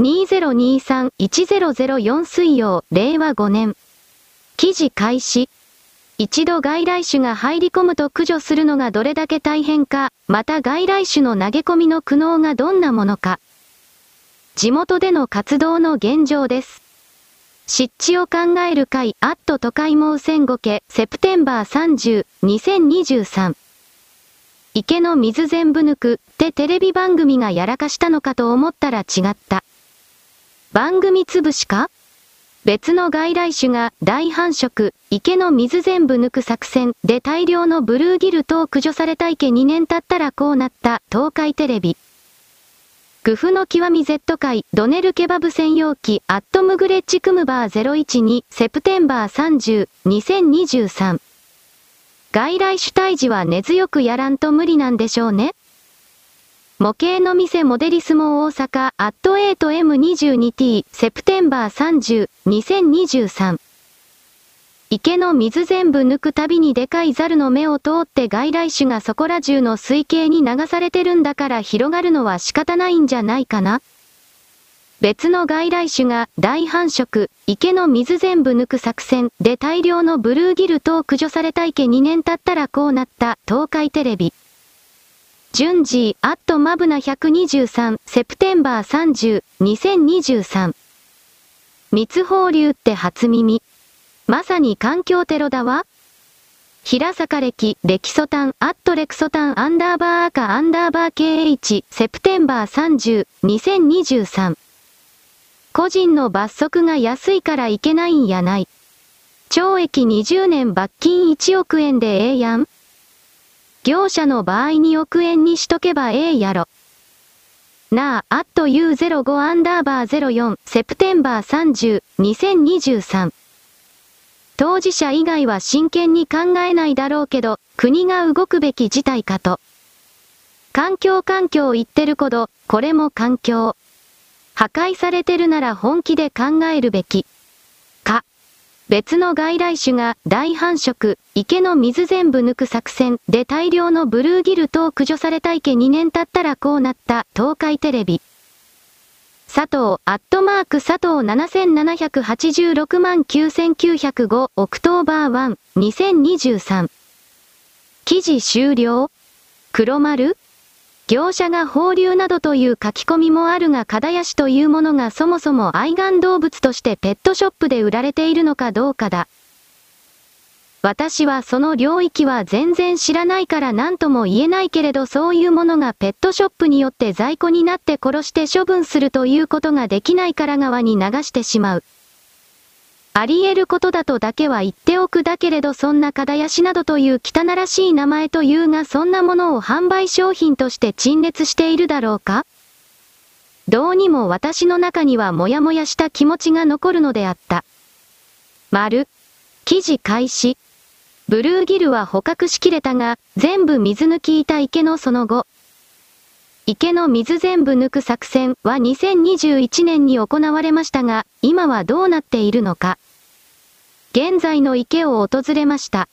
2023-1004水曜、令和5年。記事開始。一度外来種が入り込むと駆除するのがどれだけ大変か、また外来種の投げ込みの苦悩がどんなものか。地元での活動の現状です。湿地を考える会、アット都会もう千五家、セプテンバー30、2023。池の水全部抜くってテレビ番組がやらかしたのかと思ったら違った。番組潰しか？別の外来種が大繁殖、池の水全部抜く作戦で大量のブルーギル等駆除された池2年経ったらこうなった東海テレビ。グフの極み Z 界ドネルケバブ専用機アットムグレッジクムバー012セプテンバー30 2023外来種退治は根強くやらんと無理なんでしょうね。模型の店モデリスモ大阪アット 8M22T セプテンバー30 2023池の水全部抜くたびにでかいザルの目を通って外来種がそこら中の水系に流されてるんだから広がるのは仕方ないんじゃないかな。別の外来種が大繁殖、池の水全部抜く作戦で大量のブルーギル等駆除された池2年経ったらこうなった。東海テレビ。順次、アットマブナ123、セプテンバー30、2023。密放流って初耳。まさに環境テロだわ。平坂歴、レキソタン、アットレクソタンアンダーバー赤アンダーバー KH、セプテンバー30、2023。個人の罰則が安いからいけないんやない。懲役20年罰金1億円でええやん。業者の場合に億円にしとけばええやろ。なあ、アット U05 アンダーバー04、セプテンバー30、2023。当事者以外は真剣に考えないだろうけど、国が動くべき事態かと。環境環境言ってるほど、これも環境。破壊されてるなら本気で考えるべき。別の外来種が大繁殖、池の水全部抜く作戦で大量のブルーギル等駆除された池2年経ったらこうなった東海テレビ。佐藤、アットマーク佐藤7786万9905 October 1、2023。記事終了黒丸？業者が放流などという書き込みもあるがカダヤシというものがそもそも愛玩動物としてペットショップで売られているのかどうかだ。私はその領域は全然知らないから何とも言えないけれどそういうものがペットショップによって在庫になって殺して処分するということができないから側に流してしまう。あり得ることだとだけは言っておくだけれどそんなかだやしなどという汚らしい名前というがそんなものを販売商品として陳列しているだろうか？どうにも私の中にはもやもやした気持ちが残るのであった。丸。記事開始。ブルーギルは捕獲しきれたが、全部水抜きいた池のその後。池の水全部抜く作戦は2021年に行われましたが、今はどうなっているのか。現在の池を訪れました。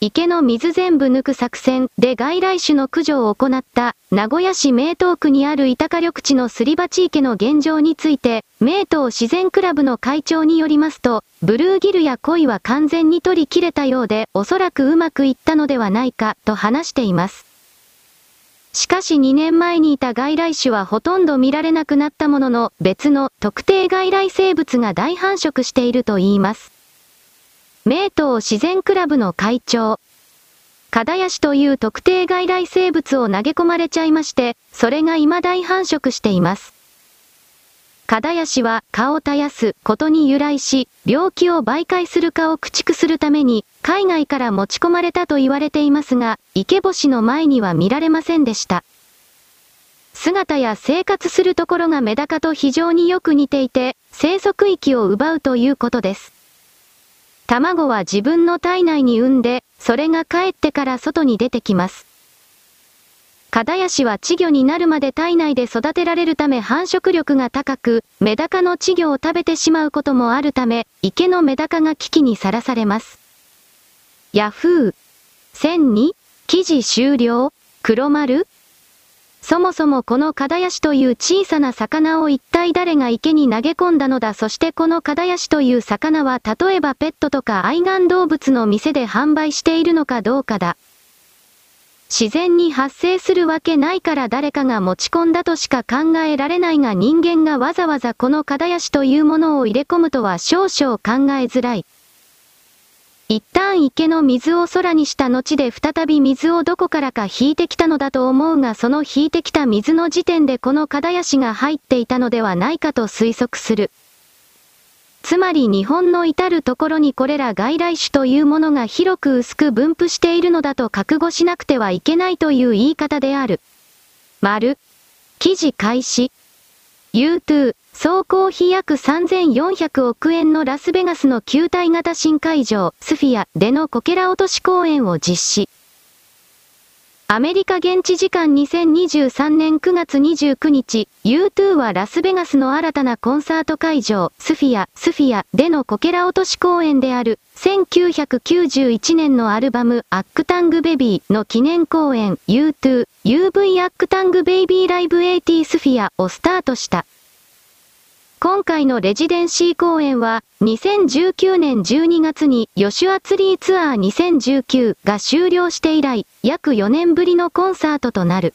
池の水全部抜く作戦で外来種の駆除を行った名古屋市名東区にある板下緑地のすり鉢池の現状について、名東自然クラブの会長によりますと、ブルーギルや鯉は完全に取り切れたようで、おそらくうまくいったのではないかと話しています。しかし2年前にいた外来種はほとんど見られなくなったものの、別の特定外来生物が大繁殖しているといいます。名刀自然クラブの会長。カダヤシという特定外来生物を投げ込まれちゃいまして、それが今大繁殖しています。カダヤシは蚊を絶やすことに由来し、病気を媒介する蚊を駆逐するために、海外から持ち込まれたと言われていますが、池星の前には見られませんでした。姿や生活するところがメダカと非常によく似ていて、生息域を奪うということです。卵は自分の体内に産んで、それが帰ってから外に出てきます。カダヤシは稚魚になるまで体内で育てられるため繁殖力が高く、メダカの稚魚を食べてしまうこともあるため、池のメダカが危機にさらされます。ヤフー。1002記事終了黒丸そもそもこのカダヤシという小さな魚を一体誰が池に投げ込んだのだそしてこのカダヤシという魚は例えばペットとか愛玩動物の店で販売しているのかどうかだ。自然に発生するわけないから誰かが持ち込んだとしか考えられないが人間がわざわざこのカダヤシというものを入れ込むとは少々考えづらい。一旦池の水を空にした後で再び水をどこからか引いてきたのだと思うがその引いてきた水の時点でこのカダヤシが入っていたのではないかと推測する。つまり日本の至るところにこれら外来種というものが広く薄く分布しているのだと覚悟しなくてはいけないという言い方である。丸。記事開始。U2、総工費約3400億円のラスベガスの球体型新会場、スフィアでのこけら落とし公演を実施。アメリカ現地時間2023年9月29日、U2 はラスベガスの新たなコンサート会場、スフィア、スフィアでのこけら落とし公演である、1991年のアルバム、アックタングベビーの記念公演、U2、UV アックタングベイビーライブ80スフィアをスタートした。今回のレジデンシー公演は、2019年12月にヨシュアツリーツアー2019が終了して以来、約4年ぶりのコンサートとなる。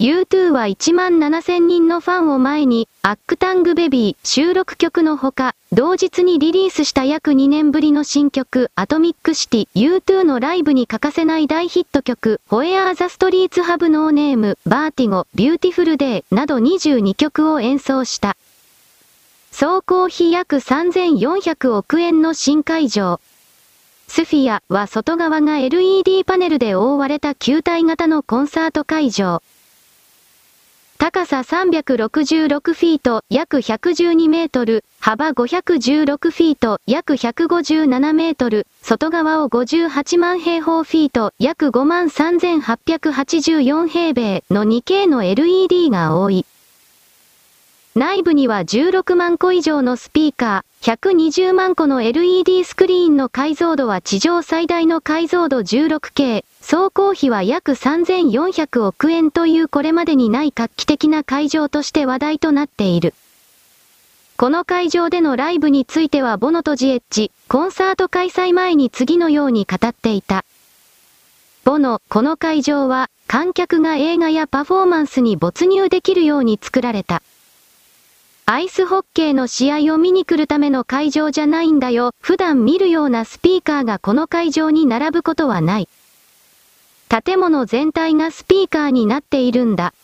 U2 は1万7000人のファンを前に、 Achtung Baby 収録曲のほか、同日にリリースした約2年ぶりの新曲、 Atomic City U2 のライブに欠かせない大ヒット曲、 Where the Streets Have No Name、 Vertigo、 Beautiful Day など22曲を演奏した。総工費約3400億円の新会場。スフィアは外側が LED パネルで覆われた球体型のコンサート会場。高さ366フィート、約112メートル、幅516フィート、約157メートル、外側を58万平方フィート、約5万3884平米の 2K の LED が多い。内部には16万個以上のスピーカー、120万個の LED スクリーンの解像度は地上最大の解像度 16K、総工費は約3400億円というこれまでにない画期的な会場として話題となっている。この会場でのライブについてはボノとジエッジ、コンサート開催前に次のように語っていた。ボノ、この会場は、観客が映画やパフォーマンスに没入できるように作られた。アイスホッケーの試合を見に来るための会場じゃないんだよ。普段見るようなスピーカーがこの会場に並ぶことはない。建物全体がスピーカーになっているんだ。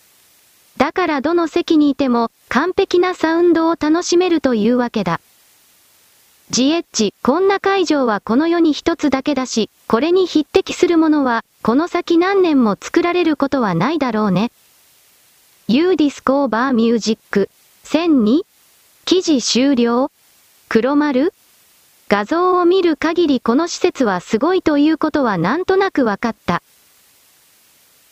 だからどの席にいても完璧なサウンドを楽しめるというわけだ。ジエッジ、こんな会場はこの世に一つだけだし、これに匹敵するものは、この先何年も作られることはないだろうね。uDiscover Music。1002? 記事終了黒丸画像を見る限りこの施設はすごいということはなんとなくわかった。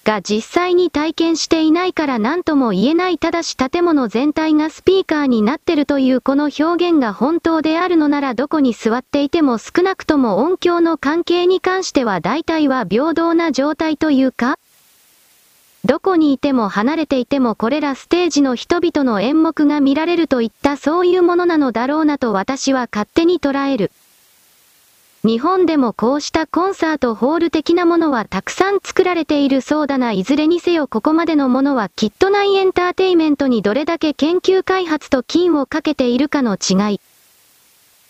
が実際に体験していないから何とも言えないただし建物全体がスピーカーになってるというこの表現が本当であるのならどこに座っていても少なくとも音響の関係に関しては大体は平等な状態というかどこにいても離れていてもこれらステージの人々の演目が見られるといったそういうものなのだろうなと私は勝手に捉える。日本でもこうしたコンサートホール的なものはたくさん作られているそうだな。いずれにせよここまでのものはきっとないエンターテイメントにどれだけ研究開発と金をかけているかの違い。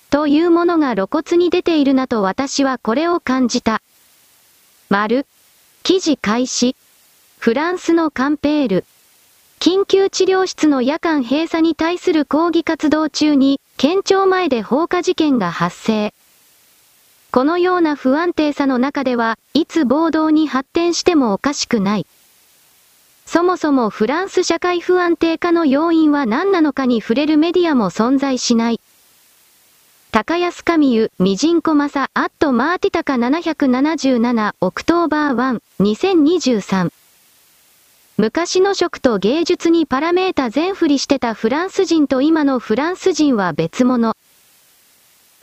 というものが露骨に出ているなと私はこれを感じた。丸。記事開始。フランスのカンペール。緊急治療室の夜間閉鎖に対する抗議活動中に、県庁前で放火事件が発生。このような不安定さの中では、いつ暴動に発展してもおかしくない。そもそもフランス社会不安定化の要因は何なのかに触れるメディアも存在しない。高安神湯、ミジンコマサ、アットマーティタカ777、 October 1、2023。昔の食と芸術にパラメータ全振りしてたフランス人と今のフランス人は別物。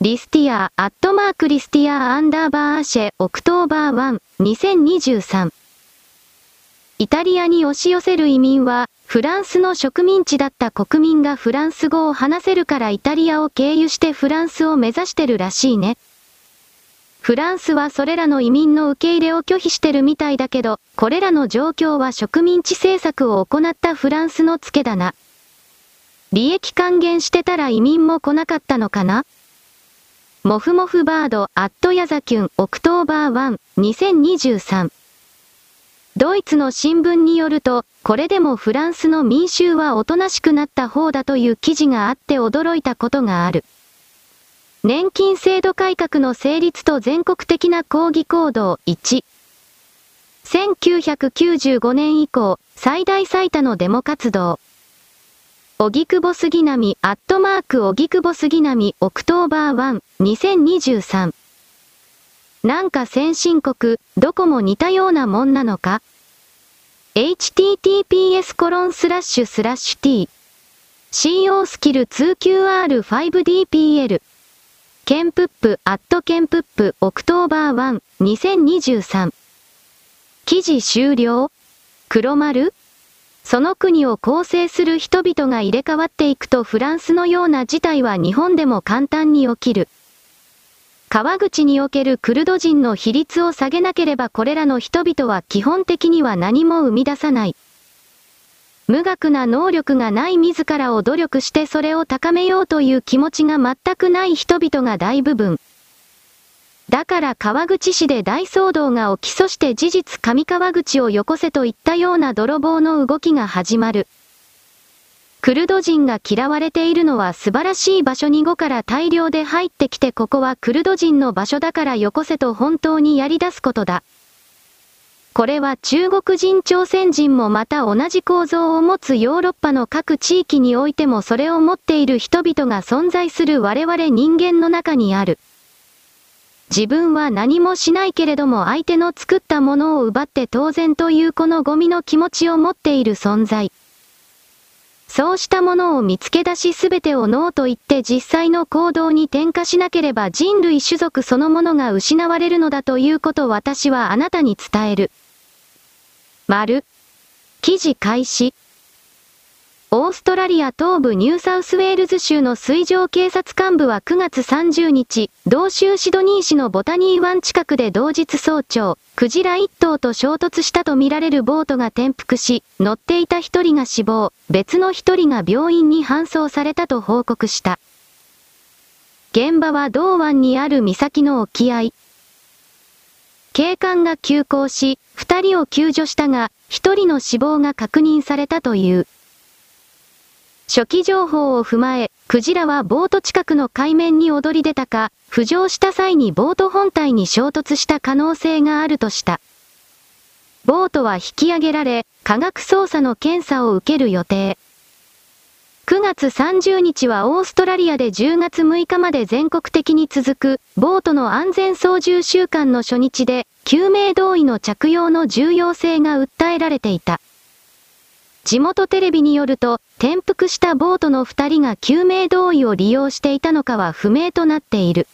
リスティア、アットマークリスティアアンダーバーアシェ、 October 1、2023。イタリアに押し寄せる移民は、フランスの植民地だった国民がフランス語を話せるからイタリアを経由してフランスを目指してるらしいね。フランスはそれらの移民の受け入れを拒否してるみたいだけど、これらの状況は植民地政策を行ったフランスのツケだな。利益還元してたら移民も来なかったのかな？モフモフバード、アットヤザキュン、 October 1、2023。ドイツの新聞によると、これでもフランスの民衆はおとなしくなった方だという記事があって驚いたことがある。年金制度改革の成立と全国的な抗議行動1。1995年以降、最大最多のデモ活動。荻窪杉並、アットマーク荻窪杉並、 October 1、2023。なんか先進国、どこも似たようなもんなのか？https コロンスラッシュスラッシュ t CO スキル 2QR5DPL ケンプップ、アットケンプップ、オクトーバー1、2023。記事終了？黒丸？その国を構成する人々が入れ替わっていくとフランスのような事態は日本でも簡単に起きる。川口におけるクルド人の比率を下げなければこれらの人々は基本的には何も生み出さない。無学な能力がない自らを努力してそれを高めようという気持ちが全くない人々が大部分。だから川口市で大騒動が起きそして事実上川口をよこせといったような泥棒の動きが始まる。クルド人が嫌われているのは素晴らしい場所に5から大量で入ってきてここはクルド人の場所だからよこせと本当にやり出すことだ。これは中国人朝鮮人もまた同じ構造を持つヨーロッパの各地域においてもそれを持っている人々が存在する我々人間の中にある。自分は何もしないけれども相手の作ったものを奪って当然というこのゴミの気持ちを持っている存在。そうしたものを見つけ出しすべてをノーと言って実際の行動に転化しなければ人類種族そのものが失われるのだということを私はあなたに伝える。丸。記事開始。オーストラリア東部ニューサウスウェールズ州の水上警察幹部は9月30日、同州シドニー市のボタニー湾近くで同日早朝、クジラ1頭と衝突したとみられるボートが転覆し、乗っていた1人が死亡、別の1人が病院に搬送されたと報告した。現場は同湾にある岬の沖合。警官が急行し、二人を救助したが、一人の死亡が確認されたという。初期情報を踏まえ、クジラはボート近くの海面に踊り出たか、浮上した際にボート本体に衝突した可能性があるとした。ボートは引き上げられ、科学捜査の検査を受ける予定。9月30日はオーストラリアで10月6日まで全国的に続く、ボートの安全操縦週間の初日で、救命胴衣の着用の重要性が訴えられていた。地元テレビによると、転覆したボートの2人が救命胴衣を利用していたのかは不明となっている。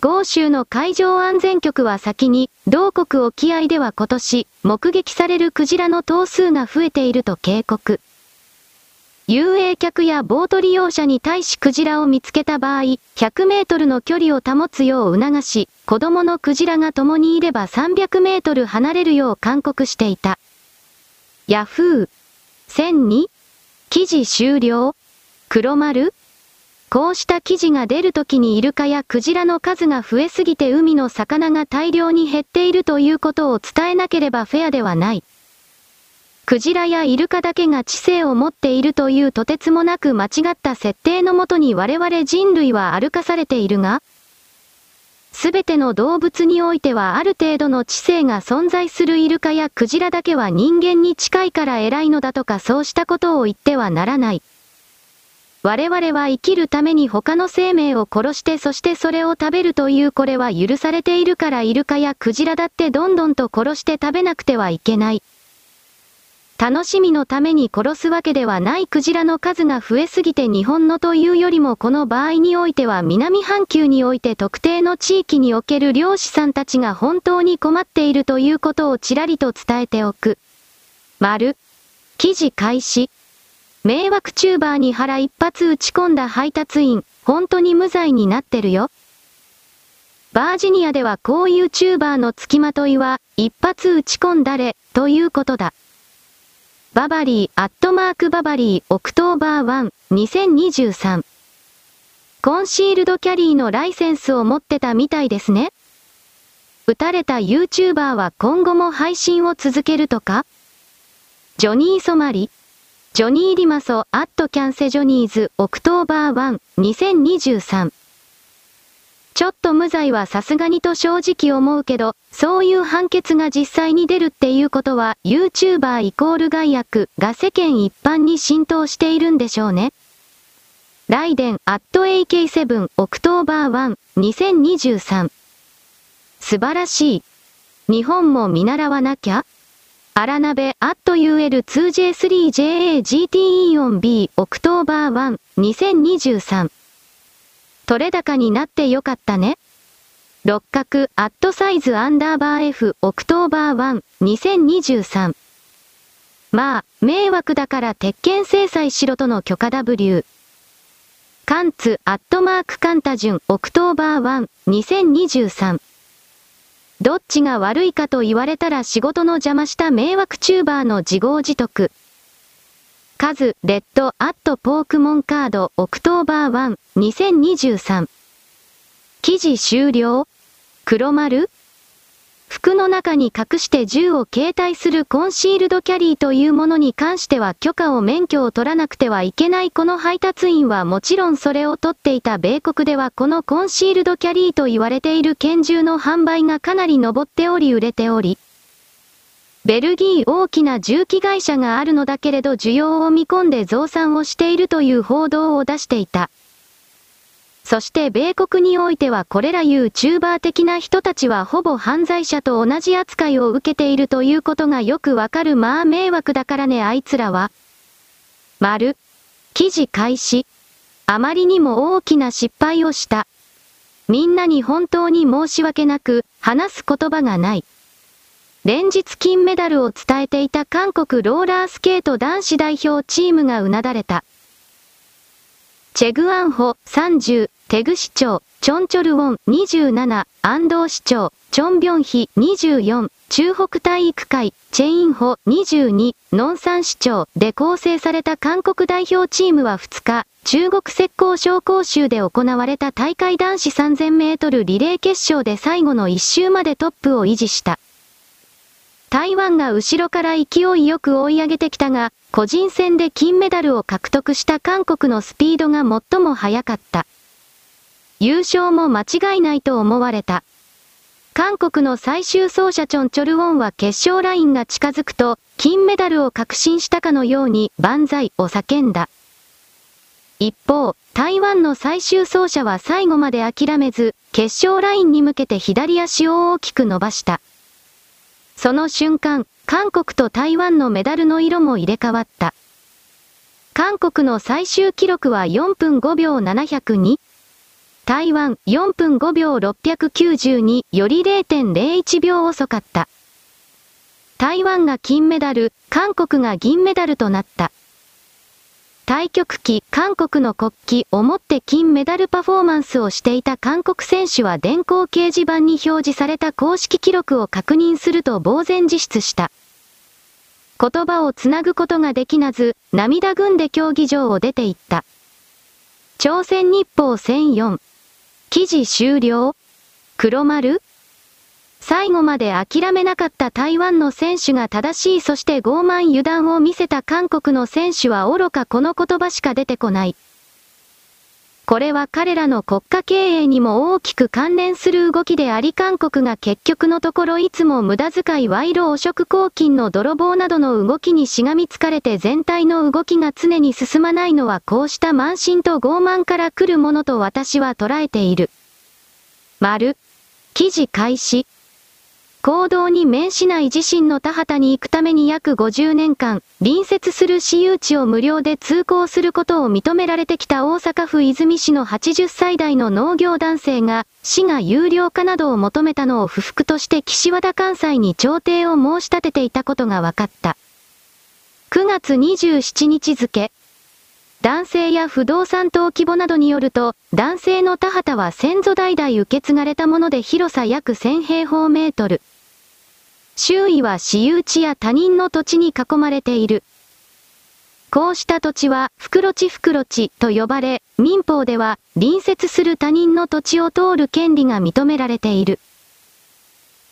豪州の海上安全局は先に、同国沖合では今年、目撃されるクジラの頭数が増えていると警告。遊泳客やボート利用者に対しクジラを見つけた場合、100メートルの距離を保つよう促し、子供のクジラが共にいれば300メートル離れるよう勧告していた。ヤフー。1002? 記事終了黒丸こうした記事が出るときにイルカやクジラの数が増えすぎて海の魚が大量に減っているということを伝えなければフェアではない。クジラやイルカだけが知性を持っているというとてつもなく間違った設定のもとに我々人類は歩かされているが、すべての動物においてはある程度の知性が存在するイルカやクジラだけは人間に近いから偉いのだとかそうしたことを言ってはならない。我々は生きるために他の生命を殺してそしてそれを食べるというこれは許されているからイルカやクジラだってどんどんと殺して食べなくてはいけない。楽しみのために殺すわけではないクジラの数が増えすぎて日本のというよりもこの場合においては南半球において特定の地域における漁師さんたちが本当に困っているということをちらりと伝えておく。丸。記事開始。迷惑チューバーに腹一発打ち込んだ配達員、本当に無罪になってるよ。バージニアではこういうチューバーの付きまといは、一発打ち込んだれ、ということだ。ババリー、アットマークババリー、 October 1、2023。 concealed carry のライセンスを持ってたみたいですね。撃たれた YouTuber は今後も配信を続けるとか？ジョニー・ソマリジョニー・リマソ、アットキャンセジョニーズ、 October 1、2023。ちょっと無罪はさすがにと正直思うけど、そういう判決が実際に出るっていうことは、YouTuber イコール害悪が世間一般に浸透しているんでしょうね。ライデン、アット AK7、 October 1、2023。素晴らしい。日本も見習わなきゃ荒鍋、アット UL2J3JAGTE オン B、 October 1、2023。撮れ高になってよかったね。六角、アットサイズアンダーバー F、 October 1、2023。まあ、迷惑だから鉄拳制裁しろとの許可 W。カンツ、アットマークカンタジュン、 October 1、2023。どっちが悪いかと言われたら仕事の邪魔した迷惑チューバーの自業自得。カズ、レッド、アットポークモンカード、 October 1、2023。記事終了？黒丸？服の中に隠して銃を携帯する concealed carry というものに関しては許可を免許を取らなくてはいけないこの配達員はもちろんそれを取っていた米国ではこの concealed carry と言われている拳銃の販売がかなり上っており売れており、ベルギー大きな重機会社があるのだけれど需要を見込んで増産をしているという報道を出していた。そして米国においてはこれらいうチューバー的な人たちはほぼ犯罪者と同じ扱いを受けているということがよくわかるまあ迷惑だからねあいつらは。丸。記事開始。あまりにも大きな失敗をした。みんなに本当に申し訳なく、話す言葉がない。連日金メダルを伝えていた韓国ローラースケート男子代表チームがうなだれた。チェグアンホ30、テグ市長、チョンチョルウォン27、安藤市長、チョンビョンヒ24、中北体育会、チェインホ22、ノンサン市長で構成された韓国代表チームは2日、中国石膏省講習で行われた大会男子3000メートルリレー決勝で最後の1周までトップを維持した。台湾が後ろから勢いよく追い上げてきたが、個人戦で金メダルを獲得した韓国のスピードが最も速かった。優勝も間違いないと思われた。韓国の最終走者チョン・チョルウォンは決勝ラインが近づくと、金メダルを確信したかのように、万歳を叫んだ。一方、台湾の最終走者は最後まで諦めず、決勝ラインに向けて左足を大きく伸ばした。その瞬間、韓国と台湾のメダルの色も入れ替わった。韓国の最終記録は4分5秒702。台湾4分5秒692より0.01秒遅かった。台湾が金メダル、韓国が銀メダルとなった。対局期、韓国の国旗を持って金メダルパフォーマンスをしていた韓国選手は電光掲示板に表示された公式記録を確認すると呆然自失した。言葉をつなぐことができなず、涙ぐんで競技場を出て行った。朝鮮日報1004。記事終了黒丸最後まで諦めなかった台湾の選手が正しいそして傲慢油断を見せた韓国の選手は愚かこの言葉しか出てこない。これは彼らの国家経営にも大きく関連する動きであり韓国が結局のところいつも無駄遣い賄賂汚職公金の泥棒などの動きにしがみつかれて全体の動きが常に進まないのはこうした慢心と傲慢から来るものと私は捉えている。丸。記事開始。行動に面しない自身の田畑に行くために約50年間、隣接する私有地を無料で通行することを認められてきた大阪府泉市の80歳代の農業男性が、市が有料化などを求めたのを不服として岸和田関西に調停を申し立てていたことが分かった。9月27日付、男性や不動産登記簿などによると、男性の田畑は先祖代々受け継がれたもので広さ約1000平方メートル。周囲は私有地や他人の土地に囲まれている。こうした土地は、袋地袋地と呼ばれ、民法では、隣接する他人の土地を通る権利が認められている。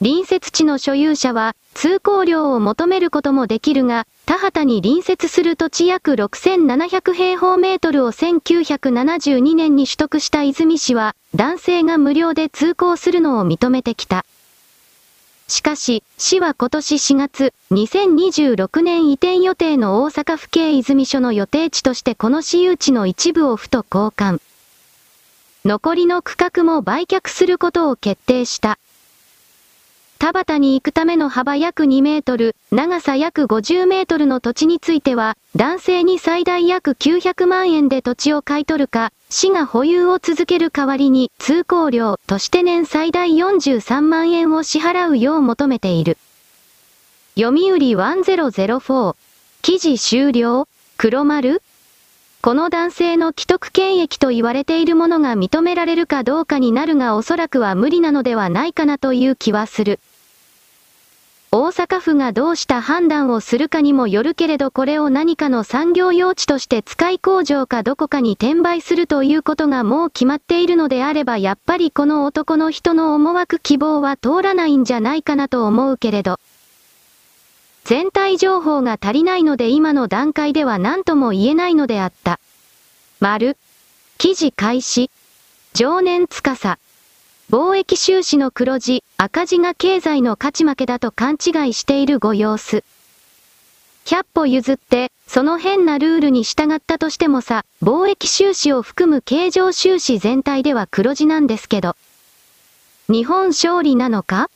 隣接地の所有者は、通行料を求めることもできるが、田畑に隣接する土地約6700平方メートルを1972年に取得した泉市は、男性が無料で通行するのを認めてきた。しかし、市は今年4月、2026年移転予定の大阪府警泉署の予定地としてこの私有地の一部を府と交換。残りの区画も売却することを決定した。田畑に行くための幅約2メートル、長さ約50メートルの土地については、男性に最大約900万円で土地を買い取るか、市が保有を続ける代わりに通行料として年最大43万円を支払うよう求めている。読売1004記事終了。黒丸。この男性の既得権益と言われているものが認められるかどうかになるがおそらくは無理なのではないかなという気はする。大阪府がどうした判断をするかにもよるけれどこれを何かの産業用地として使い工場かどこかに転売するということがもう決まっているのであればやっぱりこの男の人の思惑希望は通らないんじゃないかなと思うけれど。全体情報が足りないので今の段階では何とも言えないのであった。丸。記事開始。常年司。貿易収支の黒字、赤字が経済の勝ち負けだと勘違いしているご様子。100歩譲って、その変なルールに従ったとしてもさ、貿易収支を含む経常収支全体では黒字なんですけど。日本勝利なのか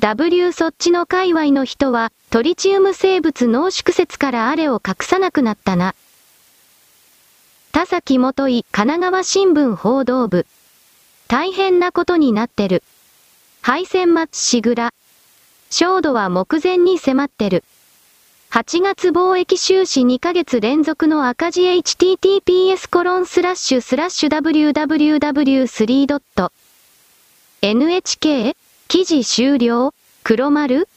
?W そっちの界隈の人は、トリチウム生物濃縮説からあれを隠さなくなったな。田崎元井神奈川新聞報道部。大変なことになってる。配線待ちしぐら。焦土は目前に迫ってる。8月貿易収支2ヶ月連続の赤字 https コロンスラッシュスラッシュ www3. NHK? 記事終了？黒丸？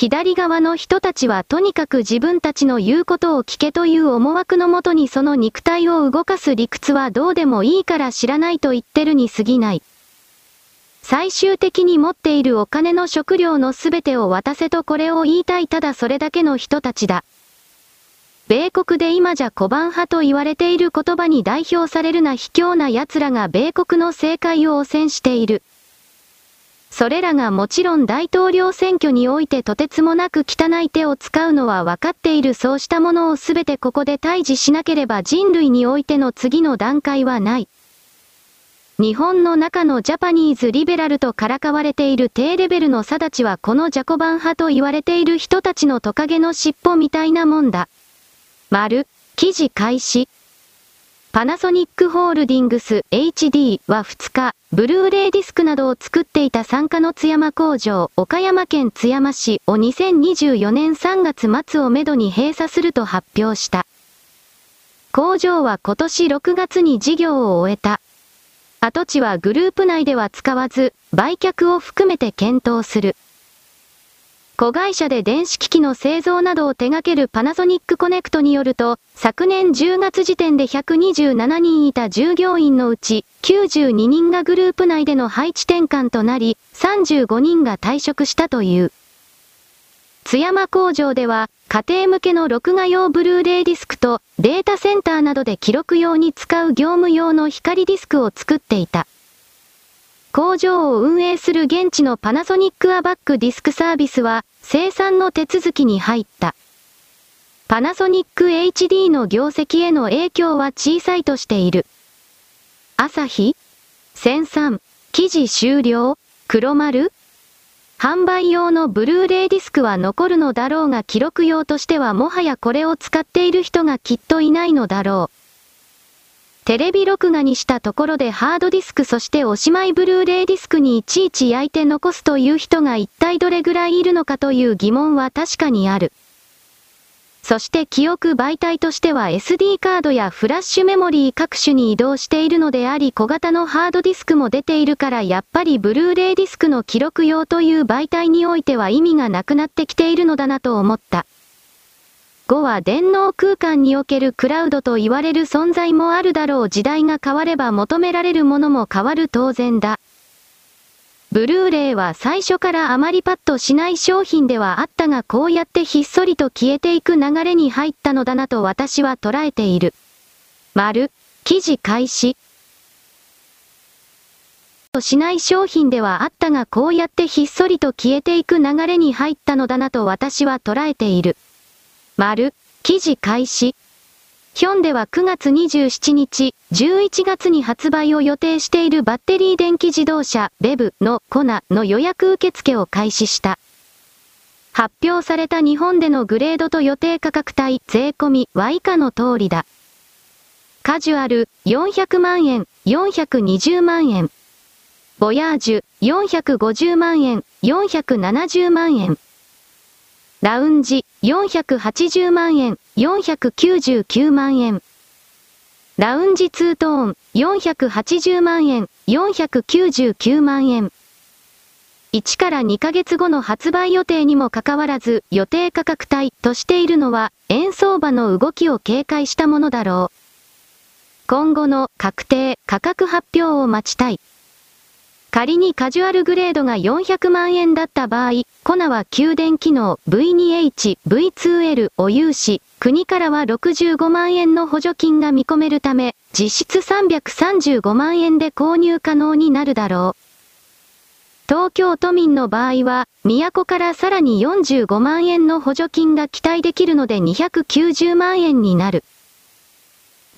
左側の人たちはとにかく自分たちの言うことを聞けという思惑のもとにその肉体を動かす理屈はどうでもいいから知らないと言ってるに過ぎない。最終的に持っているお金の食料のすべてを渡せとこれを言いたいただそれだけの人たちだ。米国で今じゃ小判派と言われている言葉に代表されるな卑怯な奴らが米国の政界を汚染している。それらがもちろん大統領選挙においてとてつもなく汚い手を使うのは分かっているそうしたものをすべてここで退治しなければ人類においての次の段階はない。日本の中のジャパニーズリベラルとからかわれている低レベルの定ちはこのジャコバン派と言われている人たちのトカゲの尻尾みたいなもんだ。丸、記事開始。パナソニックホールディングス HD は2日、ブルーレイディスクなどを作っていた参加の津山工場、岡山県津山市を2024年3月末をめどに閉鎖すると発表した。工場は今年6月に事業を終えた。跡地はグループ内では使わず、売却を含めて検討する。子会社で電子機器の製造などを手掛けるパナソニックコネクトによると、昨年10月時点で127人いた従業員のうち、92人がグループ内での配置転換となり、35人が退職したという。津山工場では、家庭向けの録画用ブルーレイディスクとデータセンターなどで記録用に使う業務用の光ディスクを作っていた。工場を運営する現地のパナソニックアバックディスクサービスは、生産の手続きに入った。パナソニック HD の業績への影響は小さいとしている。朝日千三記事終了黒丸販売用のブルーレイディスクは残るのだろうが記録用としてはもはやこれを使っている人がきっといないのだろう。テレビ録画にしたところでハードディスクそしておしまいブルーレイディスクにいちいち焼いて残すという人が一体どれぐらいいるのかという疑問は確かにある。そして記憶媒体としては SD カードやフラッシュメモリー各種に移動しているのであり小型のハードディスクも出ているからやっぱりブルーレイディスクの記録用という媒体においては意味がなくなってきているのだなと思った。5は電脳空間におけるクラウドと言われる存在もあるだろう時代が変われば求められるものも変わる当然だ。ブルーレイは最初からあまりパッとしない商品ではあったがこうやってひっそりと消えていく流れに入ったのだなと私は捉えている。丸、記事開始。としない商品ではあったがこうやってひっそりと消えていく流れに入ったのだなと私は捉えている。丸、記事開始。ヒョンでは9月27日、11月に発売を予定しているバッテリー電気自動車、ベブのコナの予約受付を開始した。発表された日本でのグレードと予定価格帯、税込みは以下の通りだ。カジュアル、400万円、420万円。ボヤージュ、450万円、470万円。ラウンジ、480万円、499万円。ラウンジツートーン、480万円、499万円。1から2ヶ月後の発売予定にもかかわらず、予定価格帯としているのは、円相場の動きを警戒したものだろう。今後の確定、価格発表を待ちたい。仮にカジュアルグレードが400万円だった場合、コナは給電機能 V2H、V2L を有し、国からは65万円の補助金が見込めるため、実質335万円で購入可能になるだろう。東京都民の場合は、都からさらに45万円の補助金が期待できるので290万円になる。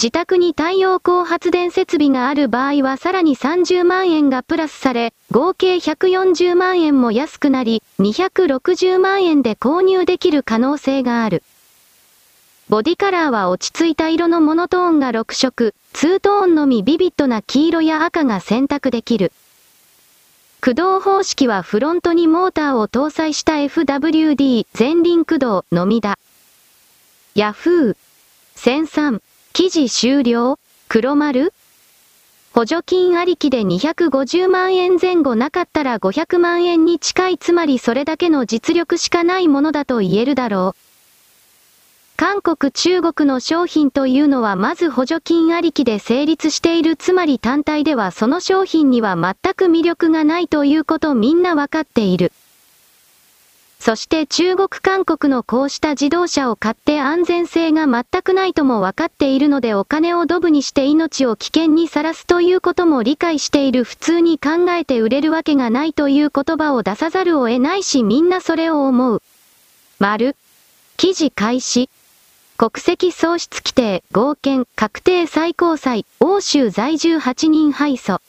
自宅に太陽光発電設備がある場合はさらに30万円がプラスされ、合計140万円も安くなり、260万円で購入できる可能性がある。ボディカラーは落ち着いた色のモノトーンが6色、ツートーンのみビビッドな黄色や赤が選択できる。駆動方式はフロントにモーターを搭載した FWD 前輪駆動のみだ。ヤフー1003記事終了？黒丸？補助金ありきで250万円前後なかったら500万円に近いつまりそれだけの実力しかないものだと言えるだろう。韓国中国の商品というのはまず補助金ありきで成立しているつまり単体ではその商品には全く魅力がないということみんなわかっている。そして中国韓国のこうした自動車を買って安全性が全くないとも分かっているのでお金をドブにして命を危険にさらすということも理解している普通に考えて売れるわけがないという言葉を出さざるを得ないしみんなそれを思う。丸。記事開始。国籍喪失規定、合憲、確定最高裁、欧州在住8人敗訴。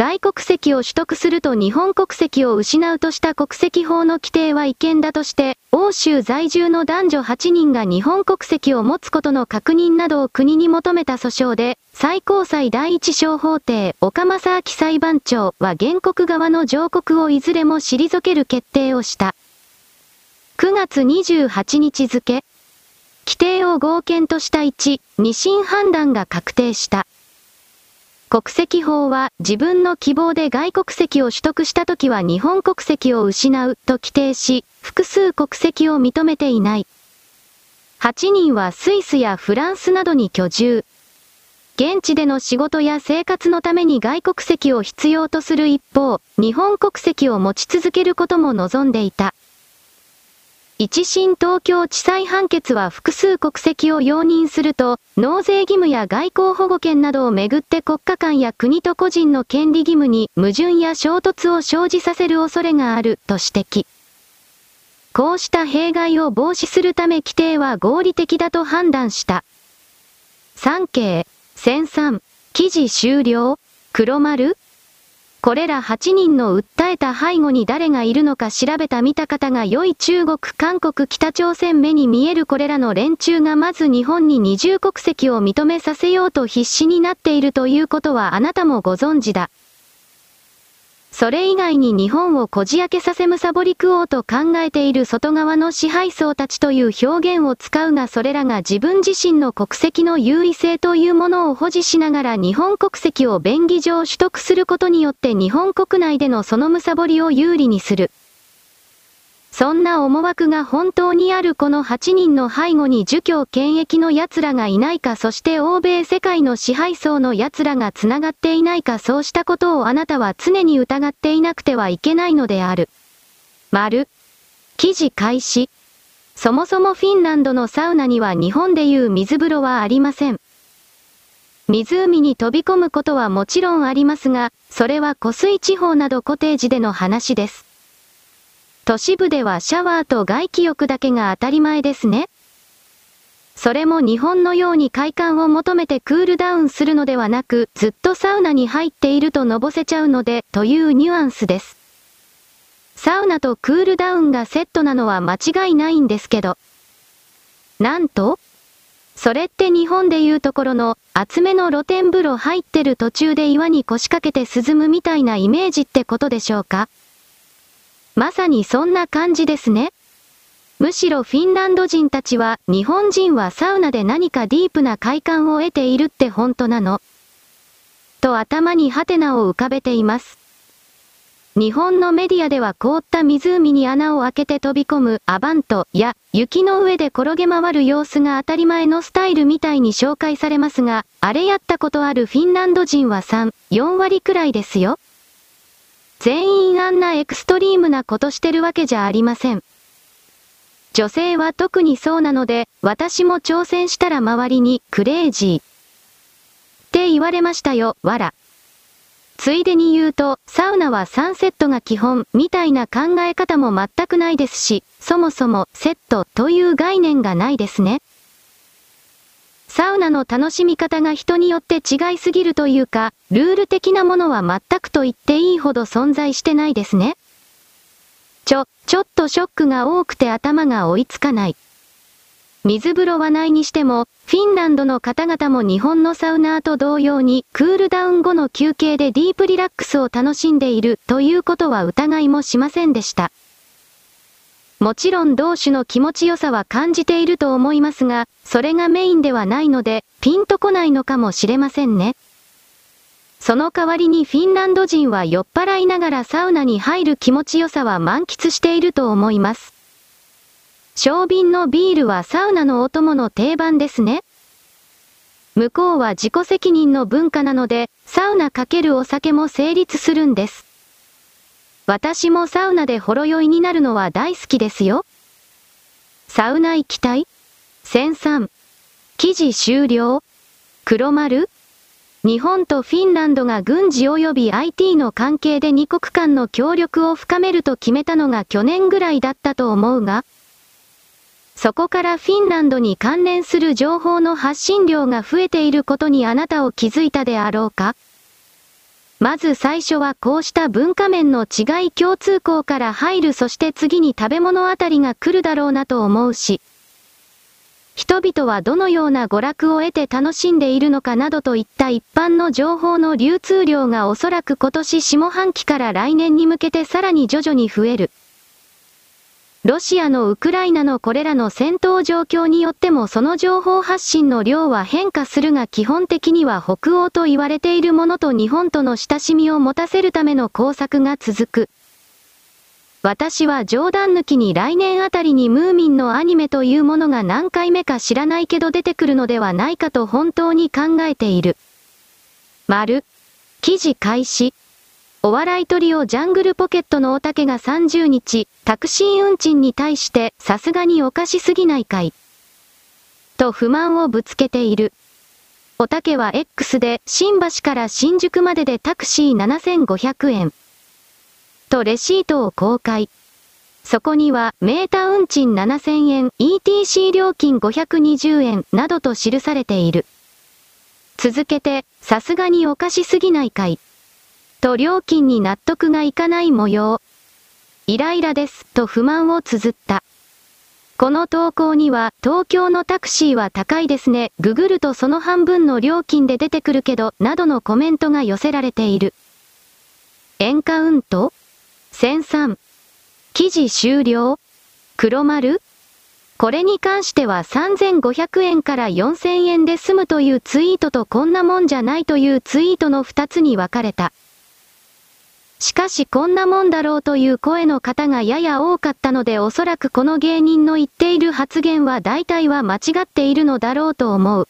外国籍を取得すると日本国籍を失うとした国籍法の規定は違憲だとして、欧州在住の男女8人が日本国籍を持つことの確認などを国に求めた訴訟で、最高裁第一小法廷、岡正明裁判長は原告側の上告をいずれも退ける決定をした。9月28日付、規定を合憲とした1、二審判断が確定した。国籍法は自分の希望で外国籍を取得したときは日本国籍を失うと規定し、複数国籍を認めていない。8人はスイスやフランスなどに居住。現地での仕事や生活のために外国籍を必要とする一方、日本国籍を持ち続けることも望んでいた。一審東京地裁判決は複数国籍を容認すると、納税義務や外交保護権などをめぐって国家間や国と個人の権利義務に矛盾や衝突を生じさせる恐れがあると指摘。こうした弊害を防止するため規定は合理的だと判断した。産経、1003、記事終了、黒丸これら8人の訴えた背後に誰がいるのか調べた見た方が良い中国、韓国、北朝鮮目に見えるこれらの連中がまず日本に二重国籍を認めさせようと必死になっているということはあなたもご存知だ。それ以外に日本をこじ開けさせむさぼり食おうと考えている外側の支配層たちという表現を使うがそれらが自分自身の国籍の優位性というものを保持しながら日本国籍を便宜上取得することによって日本国内でのそのむさぼりを有利にする。そんな思惑が本当にあるこの8人の背後に儒教権益の奴らがいないかそして欧米世界の支配層の奴らが繋がっていないかそうしたことをあなたは常に疑っていなくてはいけないのである。丸。記事開始。そもそもフィンランドのサウナには日本でいう水風呂はありません。湖に飛び込むことはもちろんありますが、それは湖水地方などコテージでの話です。都市部ではシャワーと外気浴だけが当たり前ですね。それも日本のように快感を求めてクールダウンするのではなく、ずっとサウナに入っているとのぼせちゃうので、というニュアンスです。サウナとクールダウンがセットなのは間違いないんですけど。なんとそれって日本でいうところの厚めの露天風呂入ってる途中で岩に腰掛けて涼むみたいなイメージってことでしょうか？まさにそんな感じですね。むしろフィンランド人たちは、日本人はサウナで何かディープな快感を得ているって本当なのと頭にハテナを浮かべています。日本のメディアでは凍った湖に穴を開けて飛び込むアバントや雪の上で転げ回る様子が当たり前のスタイルみたいに紹介されますが、あれやったことあるフィンランド人は3、4割くらいですよ。全員あんなエクストリームなことしてるわけじゃありません。女性は特にそうなので、私も挑戦したら周りにクレイジー。って言われましたよ、わら。ついでに言うと、サウナは3セットが基本、みたいな考え方も全くないですし、そもそもセットという概念がないですね。サウナの楽しみ方が人によって違いすぎるというか、ルール的なものは全くと言っていいほど存在してないですね。ちょ、ちょっとショックが多くて頭が追いつかない。水風呂はないにしても、フィンランドの方々も日本のサウナーと同様に、クールダウン後の休憩でディープリラックスを楽しんでいるということは疑いもしませんでした。もちろん同種の気持ちよさは感じていると思いますが、それがメインではないので、ピンとこないのかもしれませんね。その代わりにフィンランド人は酔っ払いながらサウナに入る気持ちよさは満喫していると思います。小瓶のビールはサウナのお供の定番ですね。向こうは自己責任の文化なので、サウナかけるお酒も成立するんです。私もサウナでほろ酔いになるのは大好きですよ。サウナ行きたい ?1003。記事終了黒丸日本とフィンランドが軍事及び IT の関係で二国間の協力を深めると決めたのが去年ぐらいだったと思うが、そこからフィンランドに関連する情報の発信量が増えていることにあなたを気づいたであろうか？まず最初はこうした文化面の違い共通項から入るそして次に食べ物あたりが来るだろうなと思うし、人々はどのような娯楽を得て楽しんでいるのかなどといった一般の情報の流通量がおそらく今年下半期から来年に向けてさらに徐々に増える。ロシアのウクライナのこれらの戦闘状況によってもその情報発信の量は変化するが基本的には北欧と言われているものと日本との親しみを持たせるための工作が続く。私は冗談抜きに来年あたりにムーミンのアニメというものが何回目か知らないけど出てくるのではないかと本当に考えている。丸。記事開始。お笑いトリオジャングルポケットのおたけが30日、タクシー運賃に対してさすがにおかしすぎないかい。と不満をぶつけている。おたけは X で新橋から新宿まででタクシー7500円。とレシートを公開。そこにはメーター運賃7000円、ETC 料金520円などと記されている。続けて、さすがにおかしすぎないかい。と料金に納得がいかない模様。イライラです、と不満を綴った。この投稿には、東京のタクシーは高いですね、ググるとその半分の料金で出てくるけど、などのコメントが寄せられている。エンカウント ?1003。記事終了？黒丸？これに関しては3500円から4000円で済むというツイートとこんなもんじゃないというツイートの2つに分かれた。しかしこんなもんだろうという声の方がやや多かったのでおそらくこの芸人の言っている発言は大体は間違っているのだろうと思う。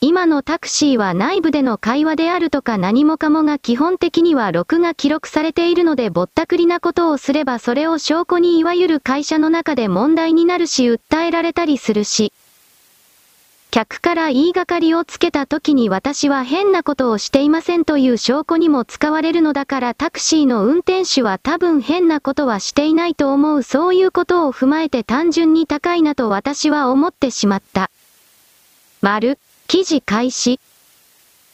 今のタクシーは内部での会話であるとか何もかもが基本的には録画記録されているのでぼったくりなことをすればそれを証拠にいわゆる会社の中で問題になるし訴えられたりするし。客から言いがかりをつけた時に私は変なことをしていませんという証拠にも使われるのだからタクシーの運転手は多分変なことはしていないと思うそういうことを踏まえて単純に高いなと私は思ってしまった。丸、記事開始。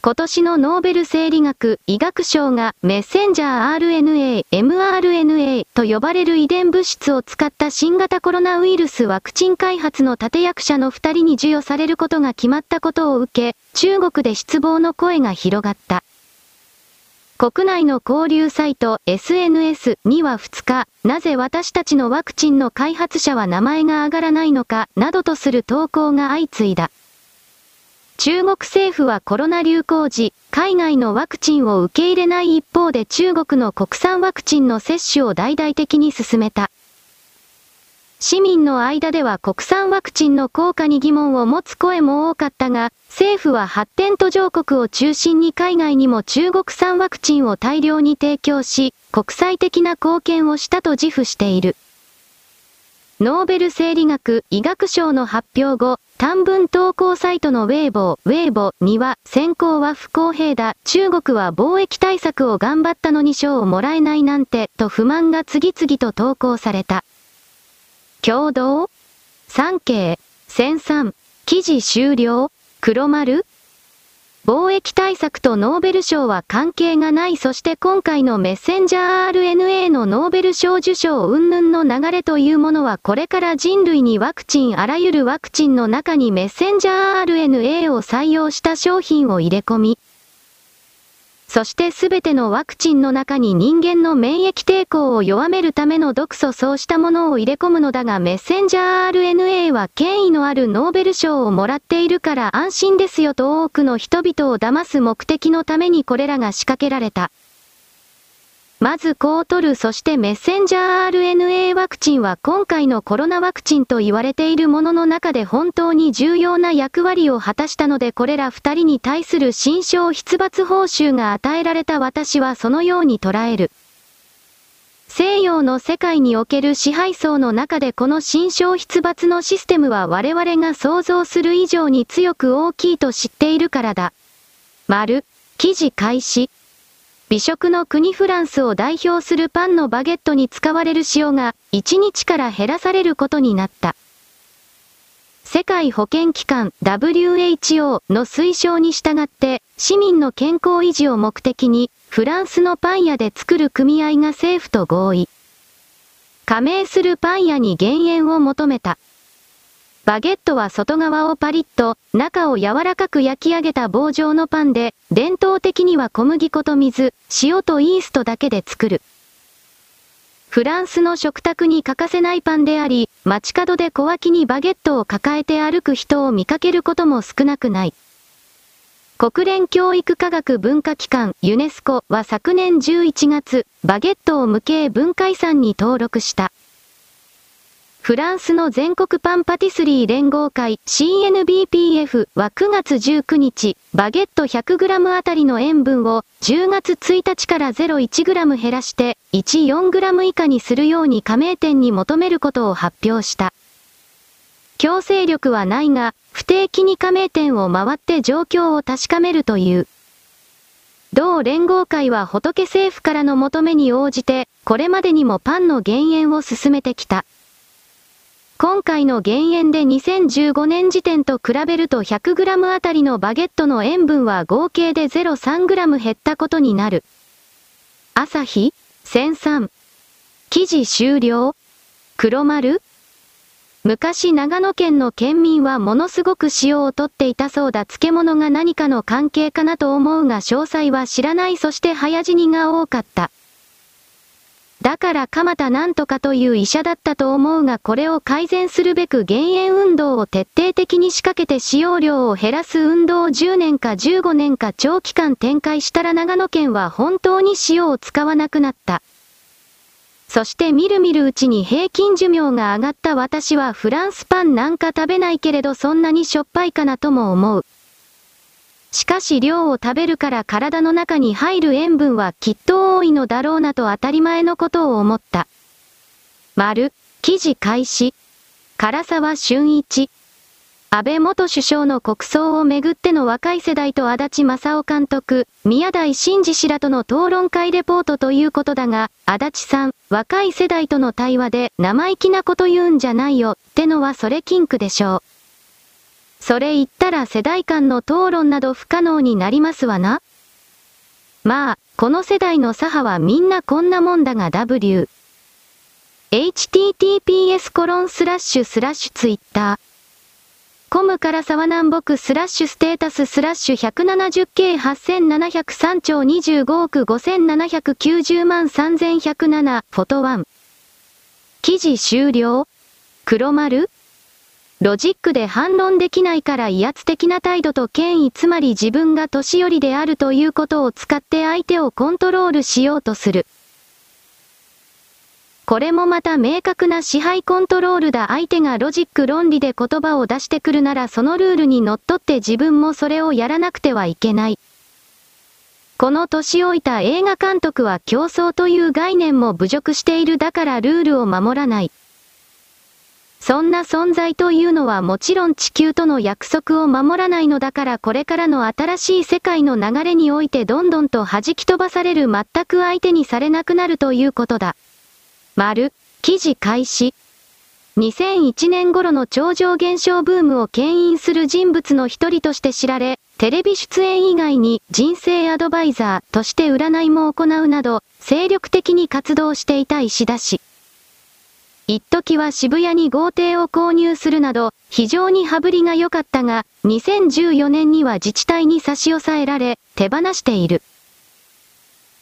今年のノーベル生理学・医学賞がメッセンジャー RNA、mRNA と呼ばれる遺伝物質を使った新型コロナウイルスワクチン開発の立役者の2人に授与されることが決まったことを受け、中国で失望の声が広がった。国内の交流サイト SNS には2日、なぜ私たちのワクチンの開発者は名前が上がらないのか、などとする投稿が相次いだ。中国政府はコロナ流行時、海外のワクチンを受け入れない一方で中国の国産ワクチンの接種を大々的に進めた。市民の間では国産ワクチンの効果に疑問を持つ声も多かったが、政府は発展途上国を中心に海外にも中国産ワクチンを大量に提供し、国際的な貢献をしたと自負している。ノーベル生理学・医学賞の発表後、短文投稿サイトのウェイボー、ウェイボーには、選考は不公平だ、中国は貿易対策を頑張ったのに賞をもらえないなんて、と不満が次々と投稿された。共同？産経、千三、記事終了？黒丸？貿易対策とノーベル賞は関係がない。そして今回のメッセンジャー RNA のノーベル賞受賞云々の流れというものはこれから人類にワクチンあらゆるワクチンの中にメッセンジャー RNA を採用した商品を入れ込み、そして全てのワクチンの中に人間の免疫抵抗を弱めるための毒素そうしたものを入れ込むのだがメッセンジャー RNA は権威のあるノーベル賞をもらっているから安心ですよと多くの人々を騙す目的のためにこれらが仕掛けられた。まずこう取るそしてメッセンジャー RNA ワクチンは今回のコロナワクチンと言われているものの中で本当に重要な役割を果たしたのでこれら二人に対する新賞出罰報酬が与えられた私はそのように捉える。西洋の世界における支配層の中でこの新賞出罰のシステムは我々が想像する以上に強く大きいと知っているからだ。丸、記事開始。美食の国フランスを代表するパンのバゲットに使われる塩が1日から減らされることになった。世界保健機関 WHO の推奨に従って市民の健康維持を目的にフランスのパン屋で作る組合が政府と合意。加盟するパン屋に減塩を求めた。バゲットは外側をパリッと、中を柔らかく焼き上げた棒状のパンで、伝統的には小麦粉と水、塩とイーストだけで作る。フランスの食卓に欠かせないパンであり、街角で小脇にバゲットを抱えて歩く人を見かけることも少なくない。国連教育科学文化機関ユネスコは昨年11月、バゲットを無形文化遺産に登録した。フランスの全国パンパティスリー連合会 CNBPF は9月19日、バゲット 100g あたりの塩分を10月1日から 0.1g 減らして1 4g 以下にするように加盟店に求めることを発表した。強制力はないが、不定期に加盟店を回って状況を確かめるという。同連合会は仏政府からの求めに応じて、これまでにもパンの減塩を進めてきた。今回の減塩で2015年時点と比べると 100g あたりのバゲットの塩分は合計で 0.3g 減ったことになる。朝日1003。記事終了黒丸昔長野県の県民はものすごく塩をとっていたそうだ漬物が何かの関係かなと思うが詳細は知らないそして早死にが多かった。だから蒲田なんとかという医者だったと思うがこれを改善するべく減塩運動を徹底的に仕掛けて使用量を減らす運動を10年か15年か長期間展開したら長野県は本当に塩を使わなくなった。そしてみるみるうちに平均寿命が上がった私はフランスパンなんか食べないけれどそんなにしょっぱいかなとも思う。しかし量を食べるから体の中に入る塩分はきっと多いのだろうなと当たり前のことを思った。丸、記事開始。唐沢俊一。安倍元首相の国葬をめぐっての若い世代と足立正夫監督、宮台真司氏らとの討論会レポートということだが、足立さん、若い世代との対話で生意気なこと言うんじゃないよ、ってのはそれキンクでしょう。それ言ったら世代間の討論など不可能になりますわな。まあ、この世代の左派はみんなこんなもんだが W。https コロンスラッシュスラッシュツイッター。コムから沢南北スラッシュステータススラッシュ 170K8703 兆25億5790万3107フォトワン。記事終了黒丸ロジックで反論できないから威圧的な態度と権威つまり自分が年寄りであるということを使って相手をコントロールしようとする。これもまた明確な支配コントロールだ相手がロジック論理で言葉を出してくるならそのルールにのっとって自分もそれをやらなくてはいけない。この年老いた映画監督は競争という概念も侮辱しているだからルールを守らない。そんな存在というのはもちろん地球との約束を守らないのだからこれからの新しい世界の流れにおいてどんどんと弾き飛ばされる全く相手にされなくなるということだ。丸、記事開始。2001年頃の超常現象ブームを牽引する人物の一人として知られ、テレビ出演以外に人生アドバイザーとして占いも行うなど、精力的に活動していた石田氏。一時は渋谷に豪邸を購入するなど、非常に羽振りが良かったが、2014年には自治体に差し押さえられ、手放している。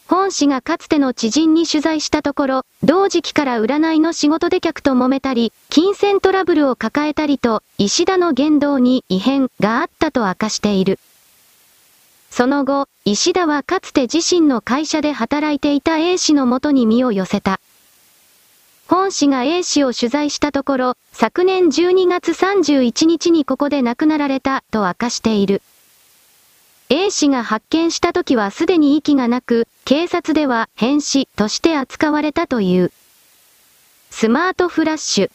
本氏がかつての知人に取材したところ、同時期から占いの仕事で客と揉めたり、金銭トラブルを抱えたりと、石田の言動に異変があったと明かしている。その後、石田はかつて自身の会社で働いていた A 氏のもとに身を寄せた。本氏が A 氏を取材したところ、昨年12月31日にここで亡くなられたと明かしている。A 氏が発見した時はすでに息がなく、警察では変死として扱われたという。スマートフラッシュ。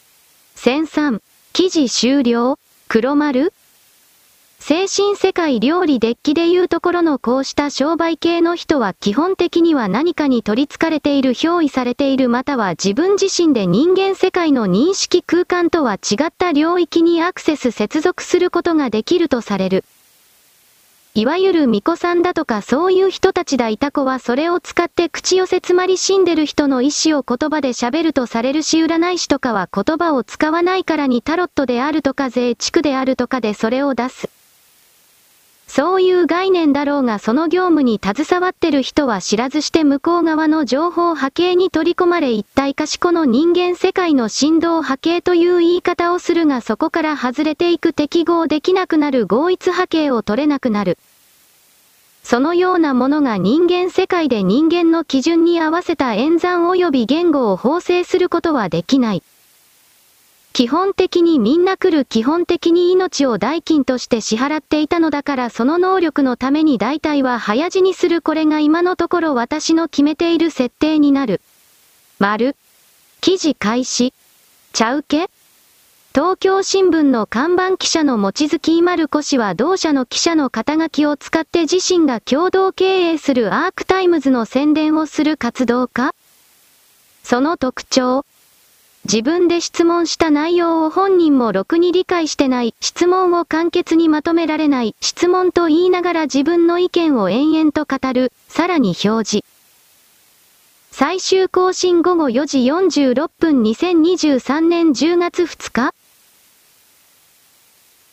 1003。記事終了黒丸精神世界料理デッキでいうところのこうした商売系の人は基本的には何かに取り憑かれている憑依されているまたは自分自身で人間世界の認識空間とは違った領域にアクセス接続することができるとされる。いわゆる巫女さんだとかそういう人たちだいた子はそれを使って口寄せつまり死んでる人の意思を言葉で喋るとされるし占い師とかは言葉を使わないからにタロットであるとか税地区であるとかでそれを出す。そういう概念だろうがその業務に携わってる人は知らずして向こう側の情報波形に取り込まれ一体化しこの人間世界の振動波形という言い方をするがそこから外れていく適合できなくなる合一波形を取れなくなる。そのようなものが人間世界で人間の基準に合わせた演算及び言語を縫製することはできない。基本的にみんな来る基本的に命を代金として支払っていたのだからその能力のために大体は早死にするこれが今のところ私の決めている設定になる。丸。記事開始。ちゃうけ東京新聞の看板記者の望月丸子氏は同社の記者の肩書きを使って自身が共同経営するアークタイムズの宣伝をする活動家その特徴。自分で質問した内容を本人もろくに理解してない、質問を簡潔にまとめられない、質問と言いながら自分の意見を延々と語る、さらに表示。最終更新午後4時46分2023年10月2日。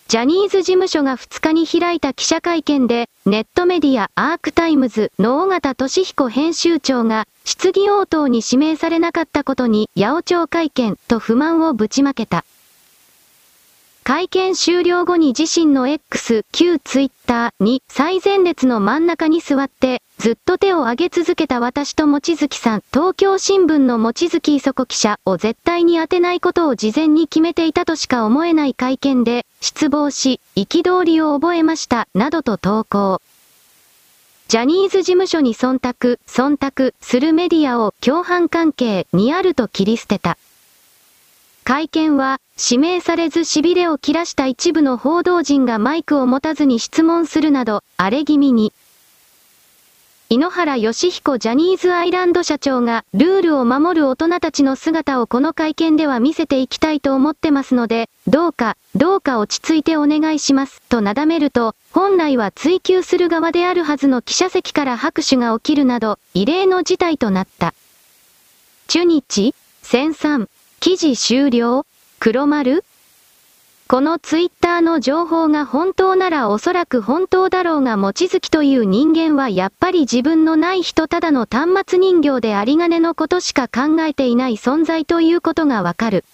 ジャニーズ事務所が2日に開いた記者会見で、ネットメディアアークタイムズの尾形俊彦編集長が、質疑応答に指名されなかったことに、八百長会見と不満をぶちまけた。会見終了後に自身の X、旧ツイッターに最前列の真ん中に座って、ずっと手を挙げ続けた私と望月さん、東京新聞の望月磯子記者を絶対に当てないことを事前に決めていたとしか思えない会見で、失望し、憤りを覚えました、などと投稿。ジャニーズ事務所に忖度、忖度するメディアを共犯関係にあると切り捨てた。会見は、指名されず痺れを切らした一部の報道陣がマイクを持たずに質問するなど、荒れ気味に。井ノ原義彦ジャニーズアイランド社長が、ルールを守る大人たちの姿をこの会見では見せていきたいと思ってますので、どうか、どうか落ち着いてお願いします、となだめると、本来は追及する側であるはずの記者席から拍手が起きるなど、異例の事態となった。中日、千三、記事終了黒丸このツイッターの情報が本当ならおそらく本当だろうが望月という人間はやっぱり自分のない人ただの端末人形であり金のことしか考えていない存在ということがわかる。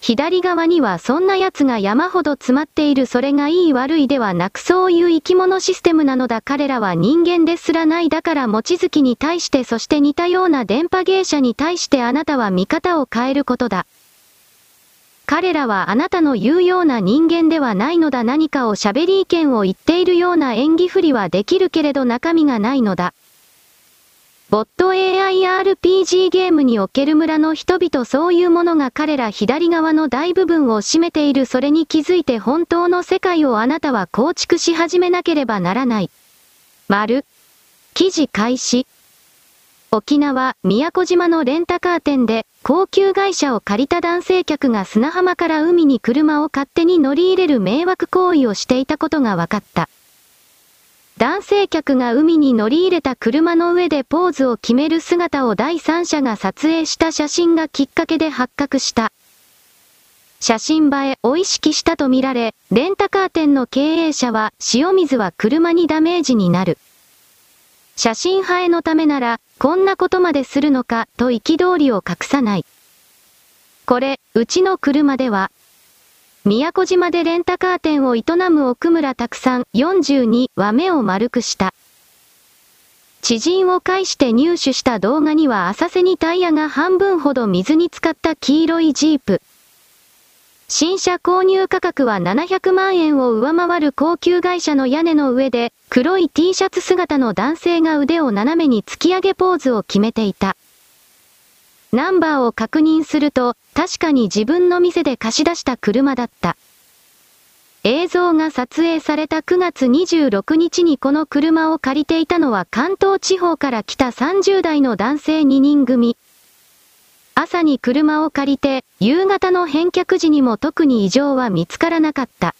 左側にはそんな奴が山ほど詰まっているそれがいい悪いではなくそういう生き物システムなのだ彼らは人間ですらないだから望月に対してそして似たような電波芸者に対してあなたは見方を変えることだ。彼らはあなたの言うような人間ではないのだ何かを喋り意見を言っているような演技振りはできるけれど中身がないのだ。ボット AIRPG ゲームにおける村の人々そういうものが彼ら左側の大部分を占めているそれに気づいて本当の世界をあなたは構築し始めなければならない。丸。記事開始。沖縄、宮古島のレンタカー店で、高級会社を借りた男性客が砂浜から海に車を勝手に乗り入れる迷惑行為をしていたことが分かった。男性客が海に乗り入れた車の上でポーズを決める姿を第三者が撮影した写真がきっかけで発覚した。写真映えを意識したとみられ、レンタカー店の経営者は、塩水は車にダメージになる。写真映えのためなら、こんなことまでするのか、と憤りを隠さない。これ、うちの車では、宮古島でレンタカー店を営む奥村拓さん42は目を丸くした。知人を介して入手した動画には浅瀬にタイヤが半分ほど水に浸かった黄色いジープ。新車購入価格は700万円を上回る高級会社の屋根の上で、黒い T シャツ姿の男性が腕を斜めに突き上げポーズを決めていた。ナンバーを確認すると、確かに自分の店で貸し出した車だった。映像が撮影された9月26日にこの車を借りていたのは関東地方から来た30代の男性2人組。朝に車を借りて、夕方の返却時にも特に異常は見つからなかった。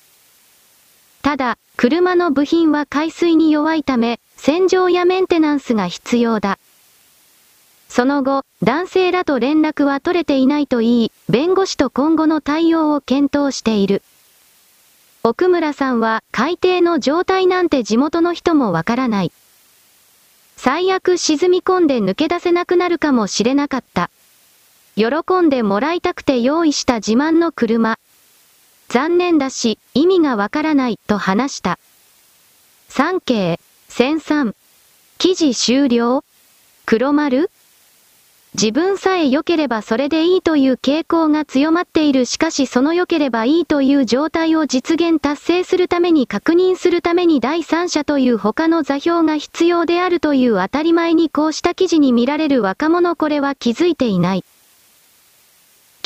ただ、車の部品は海水に弱いため、洗浄やメンテナンスが必要だ。その後、男性らと連絡は取れていないと言い、弁護士と今後の対応を検討している。奥村さんは、海底の状態なんて地元の人もわからない。最悪沈み込んで抜け出せなくなるかもしれなかった。喜んでもらいたくて用意した自慢の車。残念だし、意味がわからない、と話した。三景、千三。記事終了黒丸自分さえ良ければそれでいいという傾向が強まっているしかしその良ければいいという状態を実現達成するために確認するために第三者という他の座標が必要であるという当たり前にこうした記事に見られる若者これは気づいていない。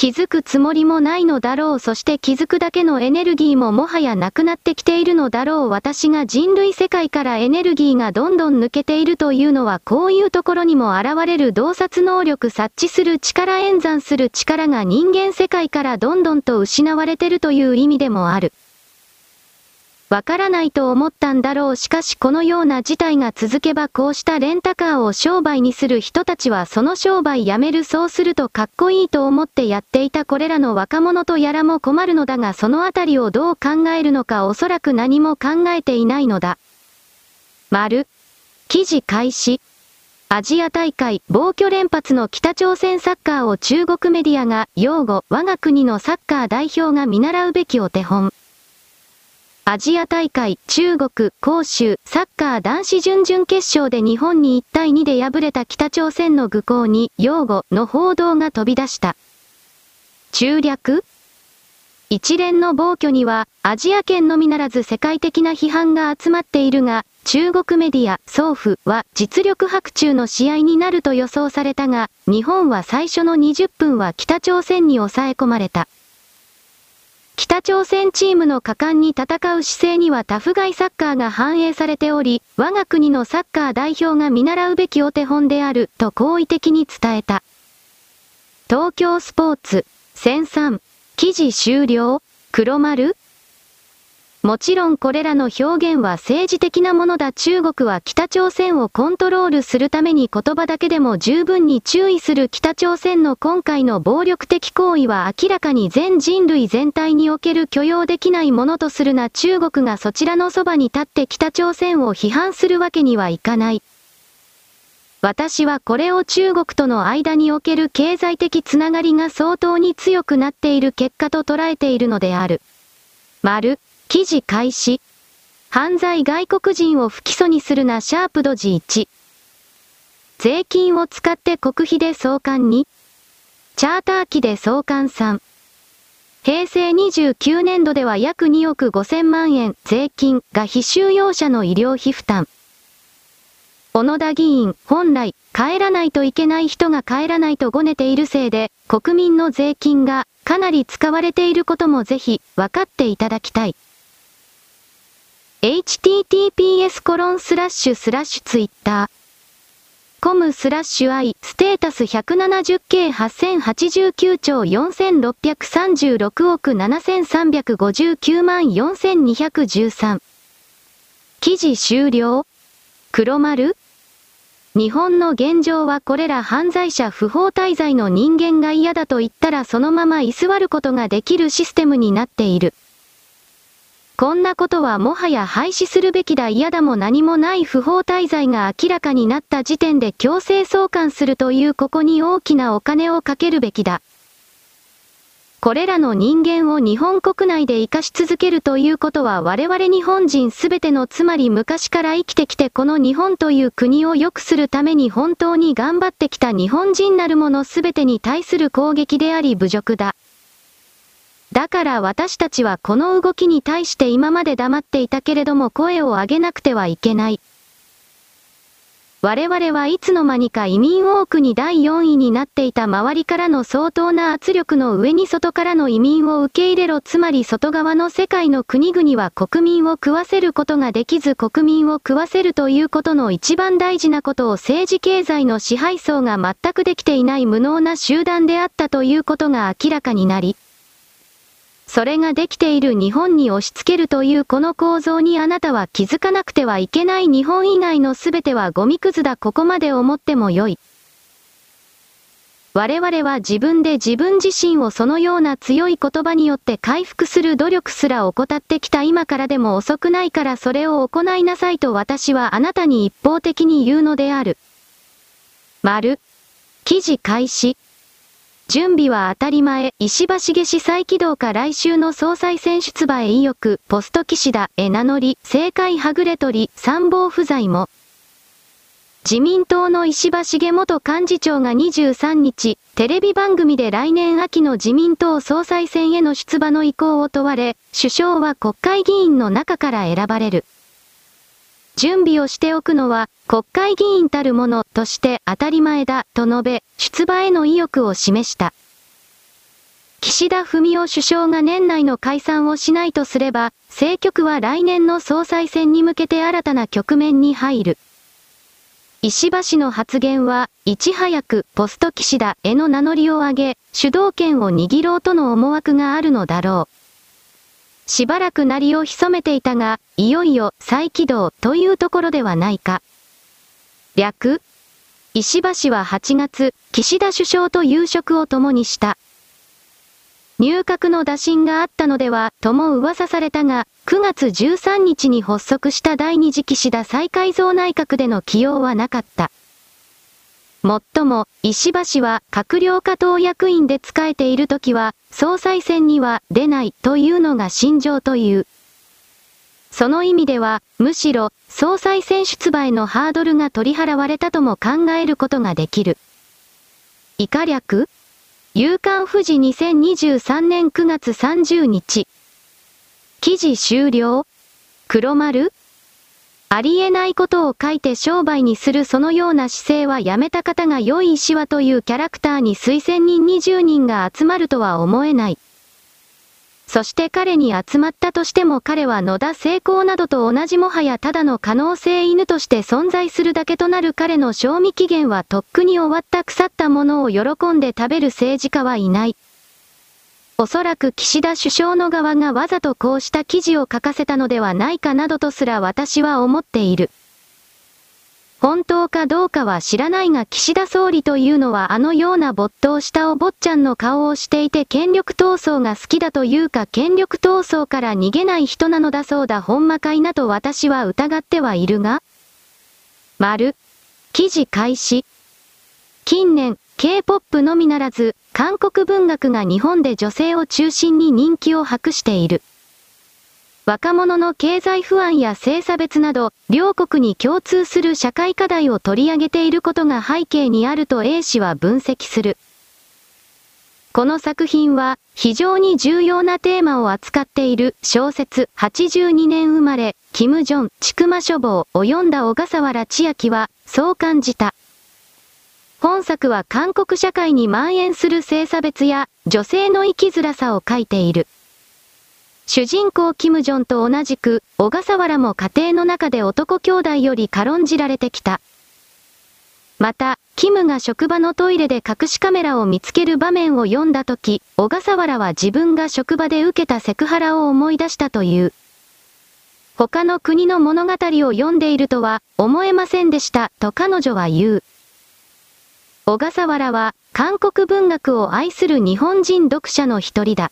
気づくつもりもないのだろうそして気づくだけのエネルギーももはやなくなってきているのだろう私が人類世界からエネルギーがどんどん抜けているというのはこういうところにも現れる洞察能力察知する力演算する力が人間世界からどんどんと失われてるという意味でもある。わからないと思ったんだろうしかしこのような事態が続けばこうしたレンタカーを商売にする人たちはその商売やめるそうするとかっこいいと思ってやっていたこれらの若者とやらも困るのだがそのあたりをどう考えるのかおそらく何も考えていないのだ。丸。記事開始。アジア大会、暴挙連発の北朝鮮サッカーを中国メディアが、擁護、我が国のサッカー代表が見習うべきお手本。アジア大会、中国、広州、サッカー男子準々決勝で日本に1対2で敗れた北朝鮮の愚行に、擁護の報道が飛び出した。中略？一連の暴挙には、アジア圏のみならず世界的な批判が集まっているが、中国メディア、ソーフは実力白昼の試合になると予想されたが、日本は最初の20分は北朝鮮に抑え込まれた。北朝鮮チームの果敢に戦う姿勢にはタフガイサッカーが反映されており、我が国のサッカー代表が見習うべきお手本である、と好意的に伝えた。東京スポーツ、1003、記事終了。黒丸。もちろんこれらの表現は政治的なものだ中国は北朝鮮をコントロールするために言葉だけでも十分に注意する北朝鮮の今回の暴力的行為は明らかに全人類全体における許容できないものとするな中国がそちらのそばに立って北朝鮮を批判するわけにはいかない。私はこれを中国との間における経済的つながりが相当に強くなっている結果と捉えているのである。丸。記事開始。犯罪外国人を不起訴にするなシャープドジ1。税金を使って国費で送還にチャーター機で送還3。平成29年度では約2億5000万円税金が非収容者の医療費負担。小野田議員、本来、帰らないといけない人が帰らないとごねているせいで、国民の税金がかなり使われていることもぜひ分かっていただきたい。Https コロンスラッシュスラッシュツイッター。コムスラッシュ i ステータス 170K8089 兆4636億7359万4213。記事終了黒丸日本の現状はこれら犯罪者不法滞在の人間が嫌だと言ったらそのまま居座ることができるシステムになっている。こんなことはもはや廃止するべきだ嫌だも何もない不法滞在が明らかになった時点で強制送還するというここに大きなお金をかけるべきだ。これらの人間を日本国内で生かし続けるということは我々日本人すべてのつまり昔から生きてきてこの日本という国を良くするために本当に頑張ってきた日本人なるものすべてに対する攻撃であり侮辱だ。だから私たちはこの動きに対して今まで黙っていたけれども声を上げなくてはいけない。我々はいつの間にか移民多くに第4位になっていた周りからの相当な圧力の上に外からの移民を受け入れろつまり外側の世界の国々は国民を食わせることができず国民を食わせるということの一番大事なことを政治経済の支配層が全くできていない無能な集団であったということが明らかになり、それができている日本に押し付けるというこの構造にあなたは気づかなくてはいけない日本以外の全てはゴミくずだここまで思ってもよい。我々は自分で自分自身をそのような強い言葉によって回復する努力すら怠ってきた今からでも遅くないからそれを行いなさいと私はあなたに一方的に言うのである。丸。記事開始。準備は当たり前、石破茂氏再起動か来週の総裁選出馬へ意欲、ポスト岸田へ名乗り、政界はぐれ取り、参謀不在も。自民党の石破茂元幹事長が23日、テレビ番組で来年秋の自民党総裁選への出馬の意向を問われ、首相は国会議員の中から選ばれる。準備をしておくのは、国会議員たるものとして当たり前だ、と述べ、出馬への意欲を示した。岸田文雄首相が年内の解散をしないとすれば、政局は来年の総裁選に向けて新たな局面に入る。石破氏の発言は、いち早くポスト岸田への名乗りを上げ、主導権を握ろうとの思惑があるのだろう。しばらく鳴りを潜めていたが、いよいよ再起動というところではないか。略石破氏は8月、岸田首相と夕食を共にした。入閣の打診があったのでは、とも噂されたが、9月13日に発足した第二次岸田再改造内閣での起用はなかった。もっとも、石破氏は閣僚下党役員で仕えているときは、総裁選には出ないというのが心情という。その意味では、むしろ、総裁選出馬へのハードルが取り払われたとも考えることができる。以下略夕刊富士2023年9月30日。記事終了黒丸ありえないことを書いて商売にするそのような姿勢はやめた方が良い石はというキャラクターに推薦人20人が集まるとは思えない。そして彼に集まったとしても彼は野田成功などと同じもはやただの可能性犬として存在するだけとなる彼の賞味期限はとっくに終わった腐ったものを喜んで食べる政治家はいない。おそらく岸田首相の側がわざとこうした記事を書かせたのではないかなどとすら私は思っている。本当かどうかは知らないが岸田総理というのはあのような没頭したお坊ちゃんの顔をしていて権力闘争が好きだというか権力闘争から逃げない人なのだそうだほんまかいなと私は疑ってはいるが丸。記事開始。近年、K-POP のみならず、韓国文学が日本で女性を中心に人気を博している。若者の経済不安や性差別など、両国に共通する社会課題を取り上げていることが背景にあると A 氏は分析する。この作品は、非常に重要なテーマを扱っている小説82年生まれ、キム・ジョン、ちくま書房を読んだ小笠原千秋は、そう感じた。本作は韓国社会に蔓延する性差別や女性の生きづらさを書いている。主人公キム・ジョンと同じく、小笠原も家庭の中で男兄弟より軽んじられてきた。また、キムが職場のトイレで隠しカメラを見つける場面を読んだとき、小笠原は自分が職場で受けたセクハラを思い出したという。他の国の物語を読んでいるとは思えませんでした、と彼女は言う。小笠原は、韓国文学を愛する日本人読者の一人だ。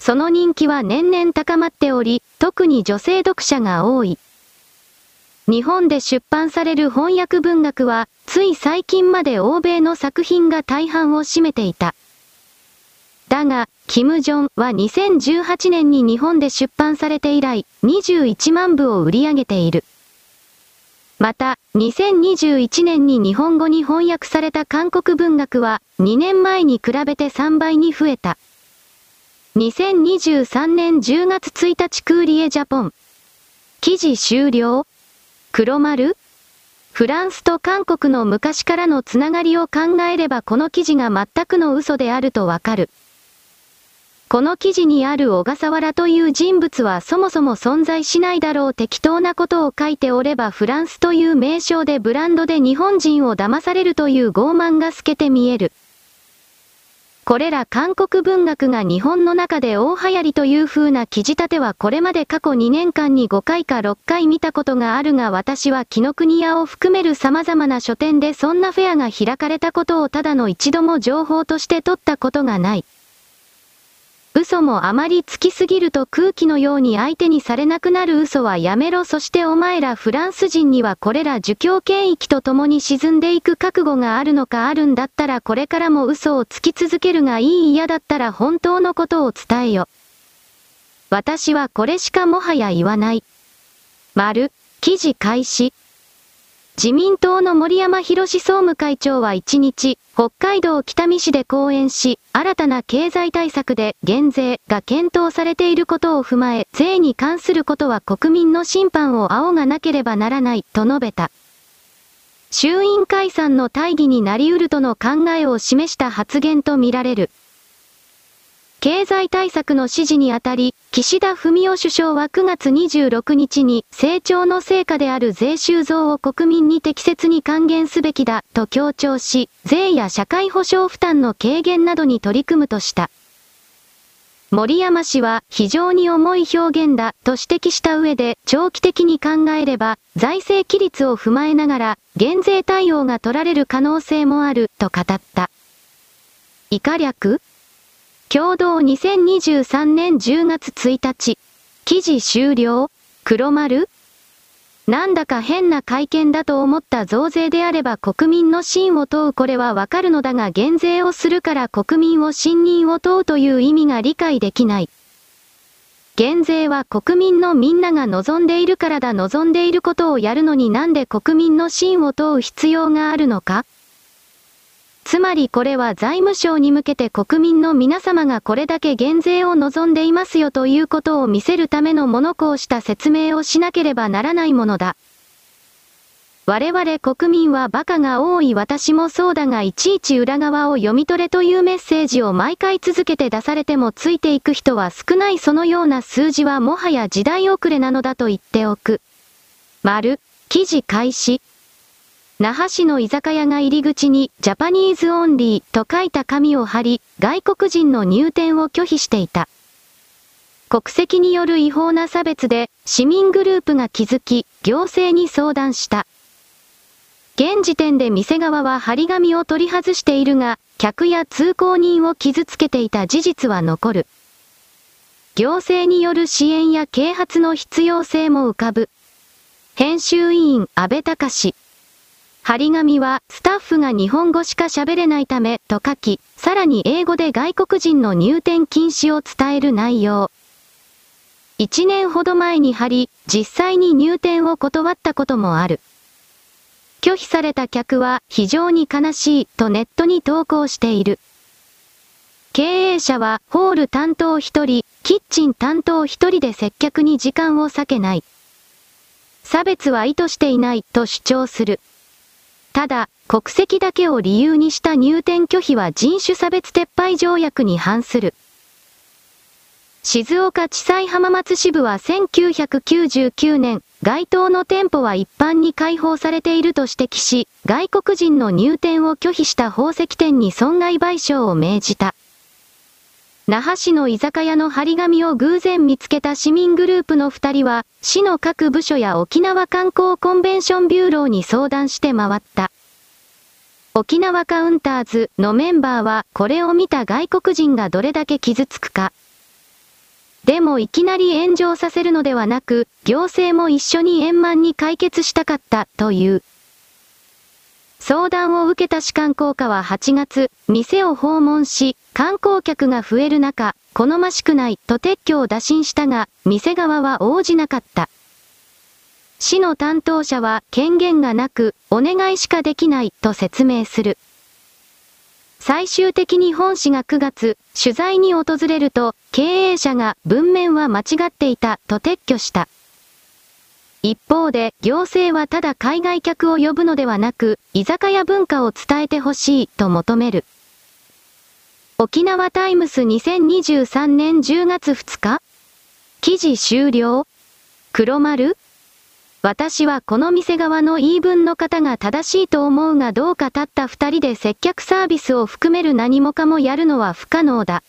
その人気は年々高まっており、特に女性読者が多い。日本で出版される翻訳文学は、つい最近まで欧米の作品が大半を占めていた。だが、キム・ジョンは2018年に日本で出版されて以来、21万部を売り上げている。また、2021年に日本語に翻訳された韓国文学は、2年前に比べて3倍に増えた。2023年10月1日クーリエジャポン。記事終了黒丸フランスと韓国の昔からのつながりを考えればこの記事が全くの嘘であるとわかる。この記事にある小笠原という人物はそもそも存在しないだろう適当なことを書いておればフランスという名称でブランドで日本人を騙されるという傲慢が透けて見える。これら韓国文学が日本の中で大流行りという風な記事立てはこれまで過去2年間に5回か6回見たことがあるが私は紀ノ国屋を含める様々な書店でそんなフェアが開かれたことをただの一度も情報として取ったことがない。嘘もあまりつきすぎると空気のように相手にされなくなる嘘はやめろそしてお前らフランス人にはこれら儒教権益と共に沈んでいく覚悟があるのかあるんだったらこれからも嘘をつき続けるがいい嫌だったら本当のことを伝えよ。私はこれしかもはや言わない。丸、記事開始。自民党の森山博総務会長は1日、北海道北見市で講演し、新たな経済対策で減税が検討されていることを踏まえ、税に関することは国民の審判を仰がなければならないと述べた。衆院解散の大義になり得るとの考えを示した発言とみられる。経済対策の指示にあたり、岸田文雄首相は9月26日に成長の成果である税収増を国民に適切に還元すべきだと強調し、税や社会保障負担の軽減などに取り組むとした。森山氏は非常に重い表現だと指摘した上で長期的に考えれば財政規律を踏まえながら減税対応が取られる可能性もあると語った。以下略共同2023年10月1日。記事終了黒丸なんだか変な会見だと思った増税であれば国民の信を問うこれはわかるのだが減税をするから国民を信任を問うという意味が理解できない。減税は国民のみんなが望んでいるからだ望んでいることをやるのになんで国民の信を問う必要があるのかつまりこれは財務省に向けて国民の皆様がこれだけ減税を望んでいますよということを見せるためのものこうした説明をしなければならないものだ。我々国民は馬鹿が多い私もそうだがいちいち裏側を読み取れというメッセージを毎回続けて出されてもついていく人は少ないそのような数字はもはや時代遅れなのだと言っておく。丸、記事開始。那覇市の居酒屋が入り口に Japanese only と書いた紙を貼り、外国人の入店を拒否していた。国籍による違法な差別で市民グループが気づき、行政に相談した。現時点で店側は張り紙を取り外しているが、客や通行人を傷つけていた事実は残る。行政による支援や啓発の必要性も浮かぶ。編集委員安倍隆張り紙は、スタッフが日本語しか喋れないため、と書き、さらに英語で外国人の入店禁止を伝える内容。1年ほど前に貼り、実際に入店を断ったこともある。拒否された客は非常に悲しいとネットに投稿している。経営者はホール担当1人、キッチン担当1人で接客に時間を割けない。差別は意図していないと主張する。ただ、国籍だけを理由にした入店拒否は人種差別撤廃条約に反する。静岡地裁浜松支部は1999年、該当の店舗は一般に開放されていると指摘し、外国人の入店を拒否した宝石店に損害賠償を命じた。那覇市の居酒屋の張り紙を偶然見つけた市民グループの二人は、市の各部署や沖縄観光コンベンションビューローに相談して回った。沖縄カウンターズのメンバーは、これを見た外国人がどれだけ傷つくか。でもいきなり炎上させるのではなく、行政も一緒に円満に解決したかった、という。相談を受けた士官効果は8月、店を訪問し、観光客が増える中、好ましくないと撤去を打診したが、店側は応じなかった。市の担当者は権限がなく、お願いしかできないと説明する。最終的に本市が9月、取材に訪れると、経営者が文面は間違っていたと撤去した。一方で、行政はただ海外客を呼ぶのではなく、居酒屋文化を伝えてほしいと求める。沖縄タイムス2023年10月2日記事終了黒丸私はこの店側の言い分の方が正しいと思うがどうかたった二人で接客サービスを含める何もかもやるのは不可能だ。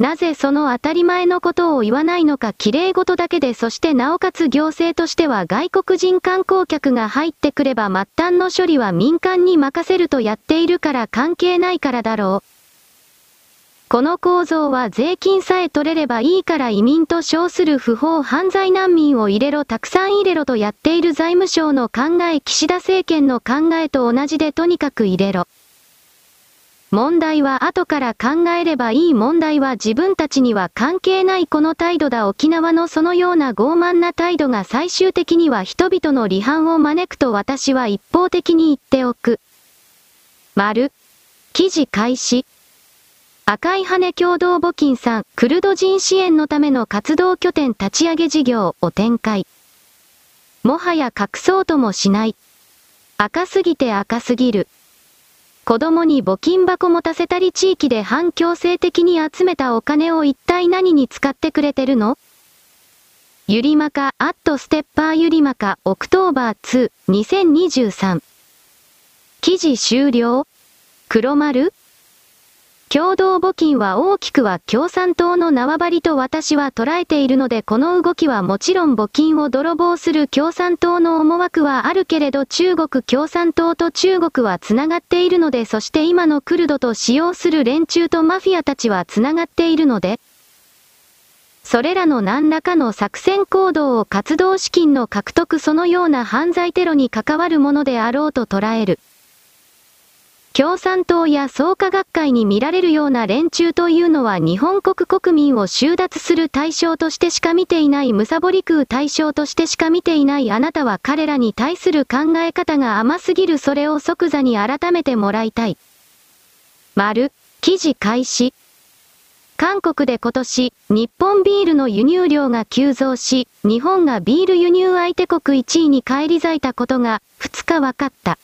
なぜその当たり前のことを言わないのか綺麗事だけでそしてなおかつ行政としては外国人観光客が入ってくれば末端の処理は民間に任せるとやっているから関係ないからだろう。この構造は税金さえ取れればいいから移民と称する不法犯罪難民を入れろたくさん入れろとやっている財務省の考え岸田政権の考えと同じでとにかく入れろ。問題は後から考えればいい問題は自分たちには関係ないこの態度だ沖縄のそのような傲慢な態度が最終的には人々の離反を招くと私は一方的に言っておく。丸。記事開始。赤い羽根共同募金さん、クルド人支援のための活動拠点立ち上げ事業を展開。もはや隠そうともしない。赤すぎて赤すぎる。子供に募金箱持たせたり地域で半強制的に集めたお金を一体何に使ってくれてるの？ゆりまか、アットステッパーゆりまか、 October 2、2023。記事終了？黒丸？共同募金は大きくは共産党の縄張りと私は捉えているのでこの動きはもちろん募金を泥棒する共産党の思惑はあるけれど中国共産党と中国は繋がっているのでそして今のクルドと使用する連中とマフィアたちは繋がっているので、それらの何らかの作戦行動を活動資金の獲得そのような犯罪テロに関わるものであろうと捉える。共産党や創価学会に見られるような連中というのは日本国国民を収奪する対象としてしか見ていないむさぼり食う対象としてしか見ていないあなたは彼らに対する考え方が甘すぎるそれを即座に改めてもらいたい。丸、記事開始。韓国で今年、日本ビールの輸入量が急増し、日本がビール輸入相手国1位に返り咲いたことが2日分かった。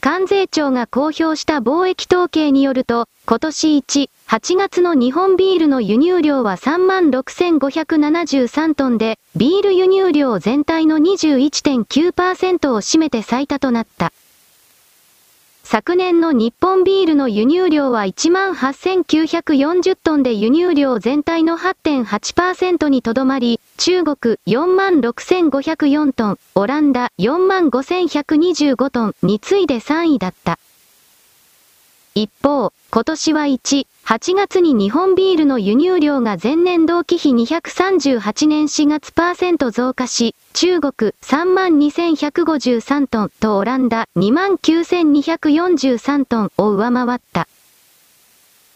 関税庁が公表した貿易統計によると、今年1、8月の日本ビールの輸入量は36,573トンで、ビール輸入量全体の21.9%を占めて最多となった。昨年の日本ビールの輸入量は18,940トンで輸入量全体の8.8%にとどまり、中国46,504トン、オランダ45,125トンに次いで3位だった。一方、今年は1、8月に日本ビールの輸入量が前年同期比238年4月パーセント増加し、中国32,153トンとオランダ29,243トンを上回った。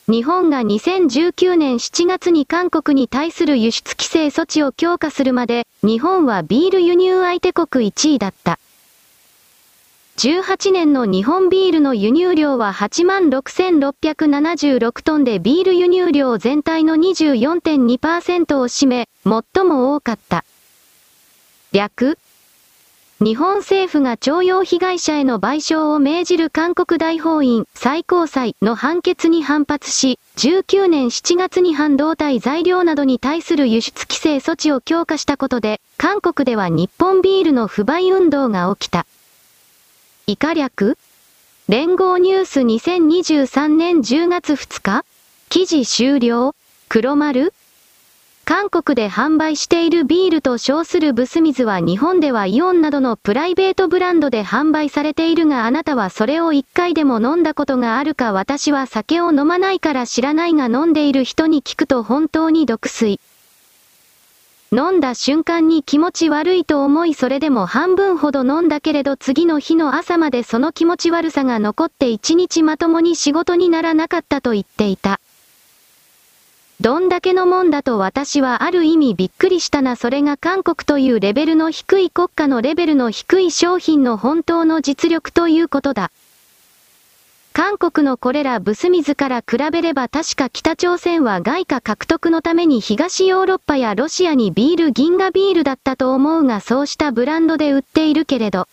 日本が2019年7月に韓国に対する輸出規制措置を強化するまで、日本はビール輸入相手国1位だった。18年の日本ビールの輸入量は86,676トンでビール輸入量全体の24.2%を占め、最も多かった。略日本政府が徴用被害者への賠償を命じる韓国大法院最高裁の判決に反発し、19年7月に半導体材料などに対する輸出規制措置を強化したことで、韓国では日本ビールの不買運動が起きた。以下略。連合ニュース2023年10月2日。記事終了。黒丸。韓国で販売しているビールと称するブス水は日本ではイオンなどのプライベートブランドで販売されているがあなたはそれを一回でも飲んだことがあるか私は酒を飲まないから知らないが飲んでいる人に聞くと本当に毒水。飲んだ瞬間に気持ち悪いと思いそれでも半分ほど飲んだけれど次の日の朝までその気持ち悪さが残って一日まともに仕事にならなかったと言っていた。どんだけのもんだと私はある意味びっくりしたなそれが韓国というレベルの低い国家のレベルの低い商品の本当の実力ということだ。韓国のこれらブス水から比べれば確か北朝鮮は外貨獲得のために東ヨーロッパやロシアにビール銀河ビールだったと思うがそうしたブランドで売っているけれど。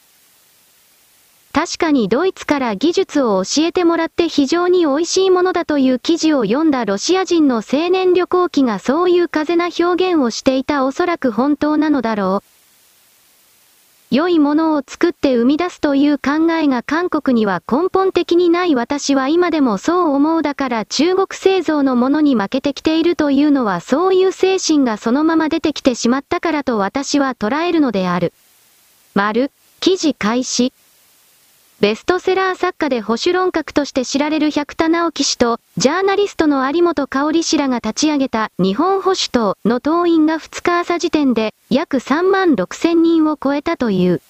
確かにドイツから技術を教えてもらって非常に美味しいものだという記事を読んだロシア人の青年旅行記がそういう風な表現をしていたおそらく本当なのだろう。良いものを作って生み出すという考えが韓国には根本的にない私は今でもそう思うだから中国製造のものに負けてきているというのはそういう精神がそのまま出てきてしまったからと私は捉えるのである。丸、記事開始。ベストセラー作家で保守論客として知られる百田直樹氏と、ジャーナリストの有本香里氏らが立ち上げた日本保守党の党員が2日朝時点で約3万6千人を超えたという。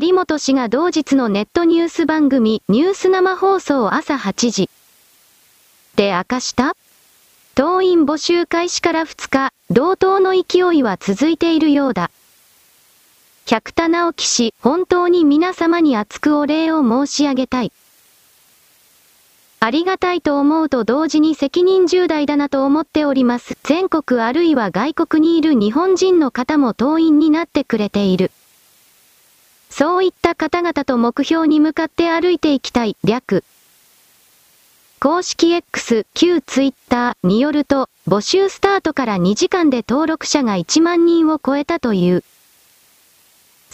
有本氏が同日のネットニュース番組ニュース生放送朝8時で明かした？党員募集開始から2日、同等の勢いは続いているようだ。百田直樹氏、本当に皆様に厚くお礼を申し上げたい。ありがたいと思うと同時に責任重大だなと思っております。全国あるいは外国にいる日本人の方も党員になってくれている。そういった方々と目標に向かって歩いていきたい、略。公式 X、旧 Twitter によると、募集スタートから2時間で登録者が1万人を超えたという。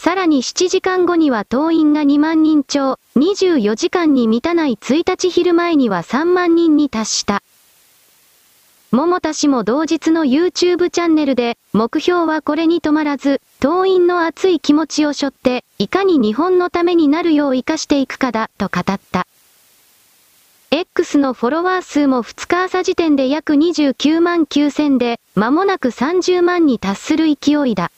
さらに7時間後には党員が2万人超、24時間に満たない1日昼前には3万人に達した。桃田氏も同日の YouTube チャンネルで、目標はこれに止まらず、党員の熱い気持ちを背負って、いかに日本のためになるよう生かしていくかだ、と語った。X のフォロワー数も2日朝時点で約29万9000で、間もなく30万に達する勢いだ。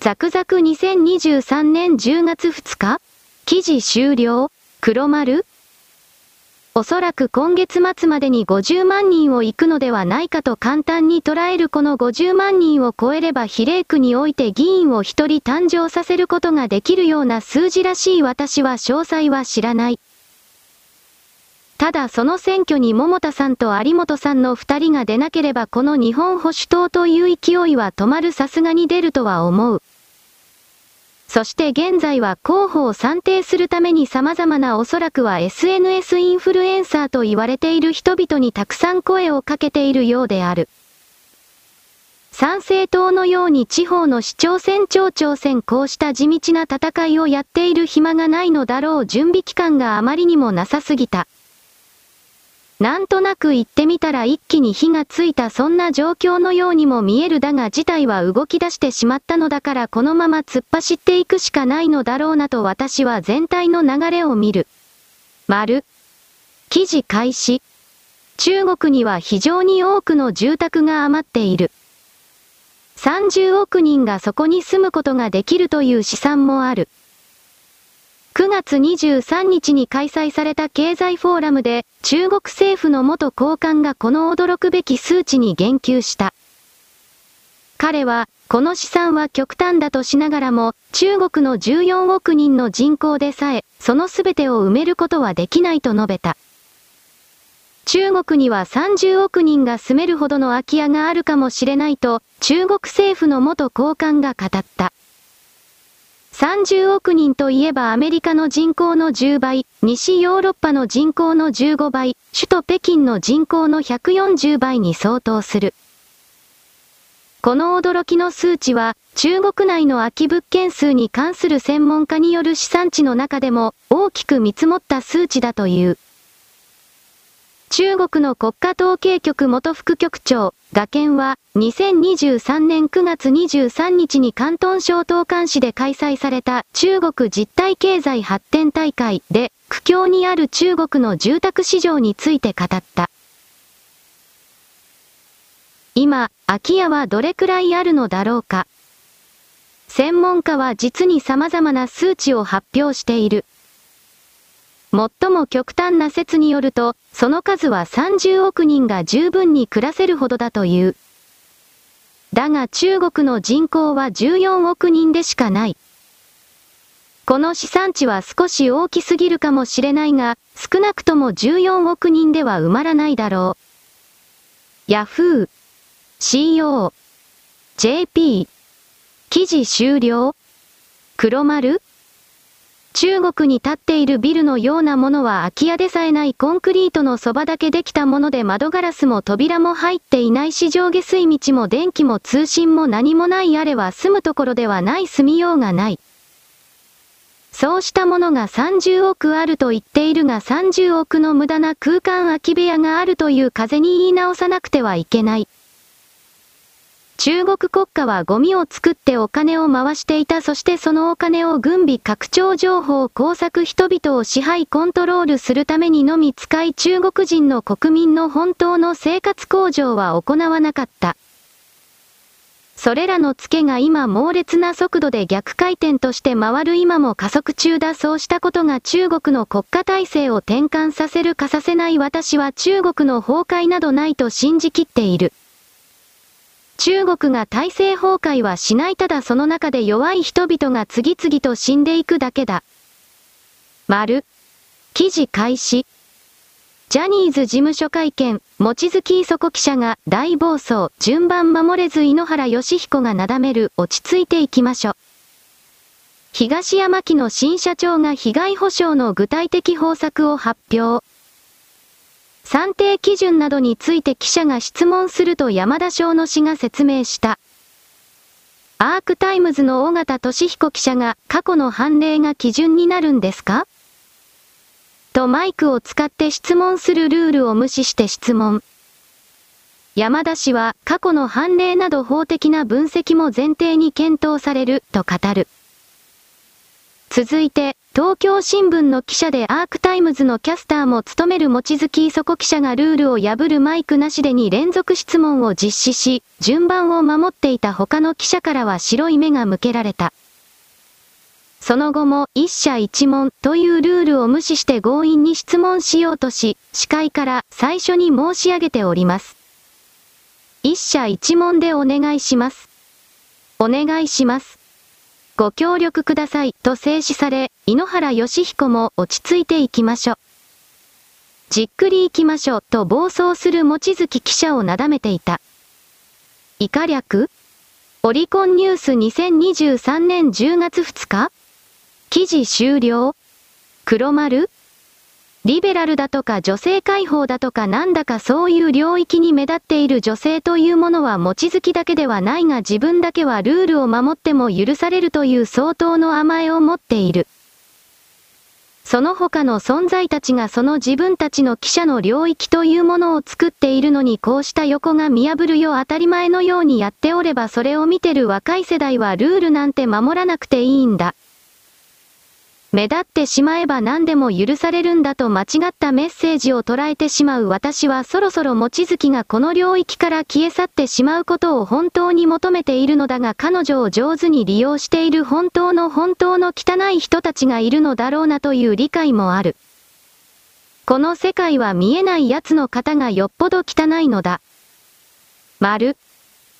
ザクザク2023年10月2日記事終了黒丸おそらく今月末までに50万人を行くのではないかと簡単に捉えるこの50万人を超えれば比例区において議員を一人誕生させることができるような数字らしい。私は詳細は知らない。ただその選挙に桃田さんと有本さんの二人が出なければこの日本保守党という勢いは止まるさすがに出るとは思う。そして現在は候補を算定するために様々なおそらくは SNS インフルエンサーと言われている人々にたくさん声をかけているようである。参政党のように地方の市長選町長選こうした地道な戦いをやっている暇がないのだろう準備期間があまりにもなさすぎた。なんとなく言ってみたら一気に火がついたそんな状況のようにも見えるだが事態は動き出してしまったのだからこのまま突っ走っていくしかないのだろうなと私は全体の流れを見る。丸。記事開始。中国には非常に多くの住宅が余っている。30億人がそこに住むことができるという試算もある。9月23日に開催された経済フォーラムで、中国政府の元高官がこの驚くべき数値に言及した。彼は、この試算は極端だとしながらも、中国の14億人の人口でさえ、その全てを埋めることはできないと述べた。中国には30億人が住めるほどの空き家があるかもしれないと、中国政府の元高官が語った。30億人といえばアメリカの人口の10倍、西ヨーロッパの人口の15倍、首都北京の人口の140倍に相当する。この驚きの数値は、中国内の空き物件数に関する専門家による試算値の中でも大きく見積もった数値だという。中国の国家統計局元副局長、画研は、2023年9月23日に広東省東莞市で開催された中国実体経済発展大会で、苦境にある中国の住宅市場について語った。今、空き家はどれくらいあるのだろうか。専門家は実に様々な数値を発表している。最も極端な説によると、その数は30億人が十分に暮らせるほどだという。だが中国の人口は14億人でしかない。この資産値は少し大きすぎるかもしれないが、少なくとも14億人では埋まらないだろう。Yahoo! CO! JP! 記事終了？黒丸？中国に建っているビルのようなものは空き家でさえないコンクリートのそばだけできたもので窓ガラスも扉も入っていないし上下水道も電気も通信も何もないあれは住むところではない住みようがない。そうしたものが30億あると言っているが30億の無駄な空間空き部屋があるという風に言い直さなくてはいけない。中国国家はゴミを作ってお金を回していたそしてそのお金を軍備拡張情報工作人々を支配コントロールするためにのみ使い中国人の国民の本当の生活向上は行わなかった。それらのツケが今猛烈な速度で逆回転として回る今も加速中だそうしたことが中国の国家体制を転換させるかさせない私は中国の崩壊などないと信じきっている。中国が体制崩壊はしないただその中で弱い人々が次々と死んでいくだけだ。丸。記事開始。ジャニーズ事務所会見、望月磯子記者が大暴走、順番守れず井ノ原義彦がなだめる、落ち着いていきましょう。東山木の新社長が被害保障の具体的方策を発表。算定基準などについて記者が質問すると山田翔の氏が説明した。アークタイムズの尾形聡彦記者が過去の判例が基準になるんですか？とマイクを使って質問するルールを無視して質問。山田氏は過去の判例など法的な分析も前提に検討されると語る。続いて、東京新聞の記者でアークタイムズのキャスターも務める望月衣塑子記者がルールを破るマイクなしでに連続質問を実施し、順番を守っていた他の記者からは白い目が向けられた。その後も一社一問というルールを無視して強引に質問しようとし、司会から最初に申し上げております。一社一問でお願いします。お願いします。ご協力ください。と制止され、井ノ原義彦も落ち着いていきましょう。じっくり行きましょう。と暴走する望月記者をなだめていた。以下略？オリコンニュース2023年10月2日記事終了？黒丸？リベラルだとか女性解放だとかなんだかそういう領域に目立っている女性というものは持ちづきだけではないが自分だけはルールを守っても許されるという相当の甘えを持っている。その他の存在たちがその自分たちの記者の領域というものを作っているのにこうした横が見破るよ当たり前のようにやっておればそれを見てる若い世代はルールなんて守らなくていいんだ。目立ってしまえば何でも許されるんだと間違ったメッセージを捉えてしまう私はそろそろ望月がこの領域から消え去ってしまうことを本当に求めているのだが彼女を上手に利用している本当の本当の汚い人たちがいるのだろうなという理解もある。この世界は見えない奴の方がよっぽど汚いのだ。丸。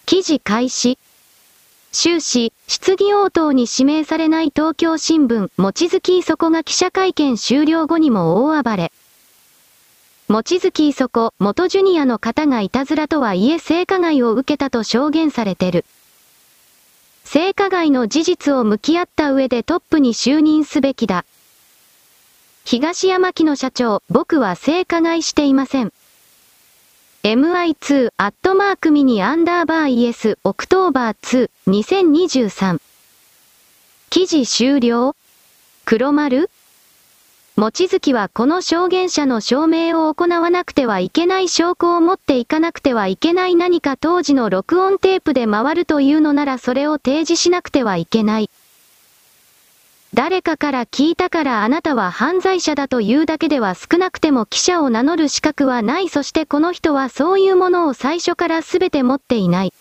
記事開始。終始、質疑応答に指名されない東京新聞、望月磯子が記者会見終了後にも大暴れ。望月磯子、元ジュニアの方がいたずらとはいえ性加害を受けたと証言されてる。性加害の事実を向き合った上でトップに就任すべきだ。東山木の社長、僕は性加害していません。Mi2 アットマークミニアンダーバー ES October 2 2023記事終了？黒丸？望月はこの証言者の証明を行わなくてはいけない証拠を持っていかなくてはいけない。何か当時の録音テープで回るというのならそれを提示しなくてはいけない。誰かから聞いたからあなたは犯罪者だというだけでは少なくても記者を名乗る資格はないそしてこの人はそういうものを最初から全て持っていない。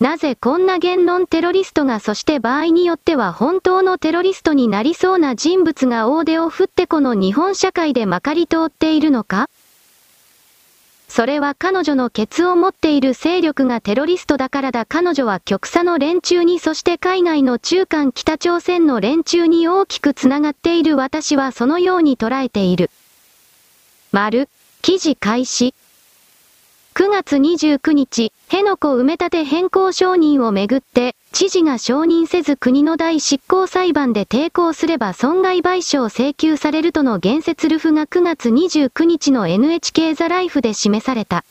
なぜこんな言論テロリストがそして場合によっては本当のテロリストになりそうな人物が大手を振ってこの日本社会でまかり通っているのか？それは彼女のケツを持っている勢力がテロリストだからだ彼女は極左の連中にそして海外の中間北朝鮮の連中に大きく繋がっている私はそのように捉えている。丸、記事開始。9月29日、辺野古埋め立て変更承認をめぐって、知事が承認せず国の大執行裁判で抵抗すれば損害賠償請求されるとの言説ルフが9月29日の NHK ザライフで示された。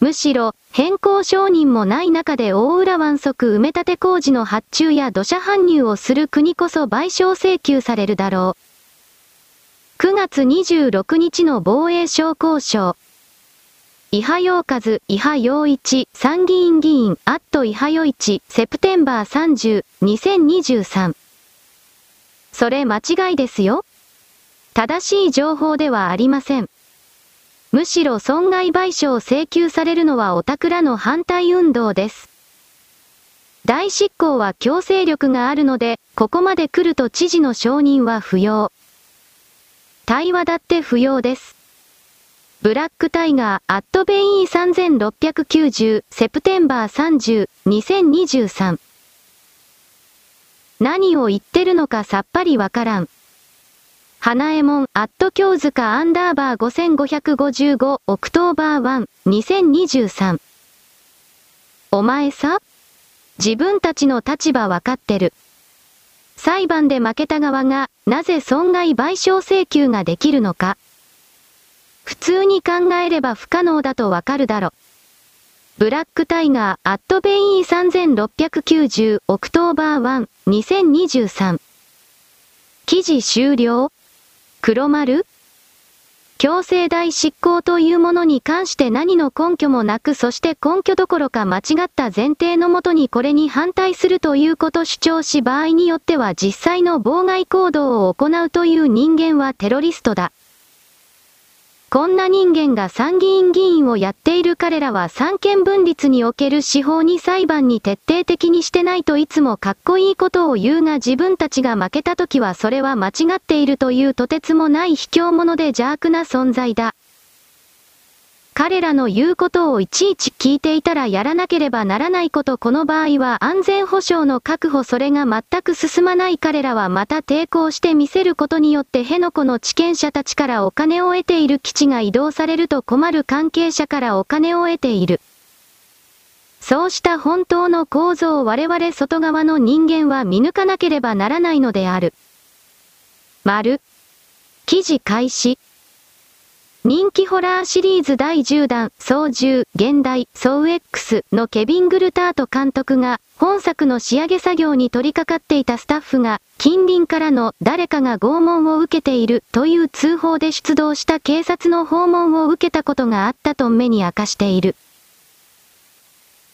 むしろ、変更承認もない中で大浦湾則埋め立て工事の発注や土砂搬入をする国こそ賠償請求されるだろう。9月26日の防衛省交渉。伊波洋和、伊波洋一、参議院議員、アット伊波洋一、セプテンバー30、2023。それ間違いですよ。正しい情報ではありません。むしろ損害賠償請求されるのはオタクらの反対運動です。大執行は強制力があるので、ここまで来ると知事の承認は不要。対話だって不要です。ブラックタイガー、 at ベイン3690、September 30、2023。何を言ってるのかさっぱりわからん。花えもん、アット京塚アンダーバー5555、 October 1、2023。お前さ自分たちの立場わかってる。裁判で負けた側が、なぜ損害賠償請求ができるのか。普通に考えれば不可能だとわかるだろ。ブラックタイガー、 at ベイン3690、October 1、2023。記事終了？黒丸？強制代執行というものに関して何の根拠もなくそして根拠どころか間違った前提のもとにこれに反対するということ主張し場合によっては実際の妨害行動を行うという人間はテロリストだ。こんな人間が参議院議員をやっている彼らは三権分立における司法に裁判に徹底的にしてないといつもかっこいいことを言うが自分たちが負けた時はそれは間違っているというとてつもない卑怯者で邪悪な存在だ。彼らの言うことをいちいち聞いていたらやらなければならないことこの場合は安全保障の確保それが全く進まない彼らはまた抵抗してみせることによって辺野古の地権者たちからお金を得ている基地が移動されると困る関係者からお金を得ている。そうした本当の構造を我々外側の人間は見抜かなければならないのである。丸。記事開始。人気ホラーシリーズ第10弾、操縦、現代、ソウ X のケビン・グルタート監督が、本作の仕上げ作業に取り掛かっていたスタッフが、近隣からの誰かが拷問を受けているという通報で出動した警察の訪問を受けたことがあったと目に明かしている。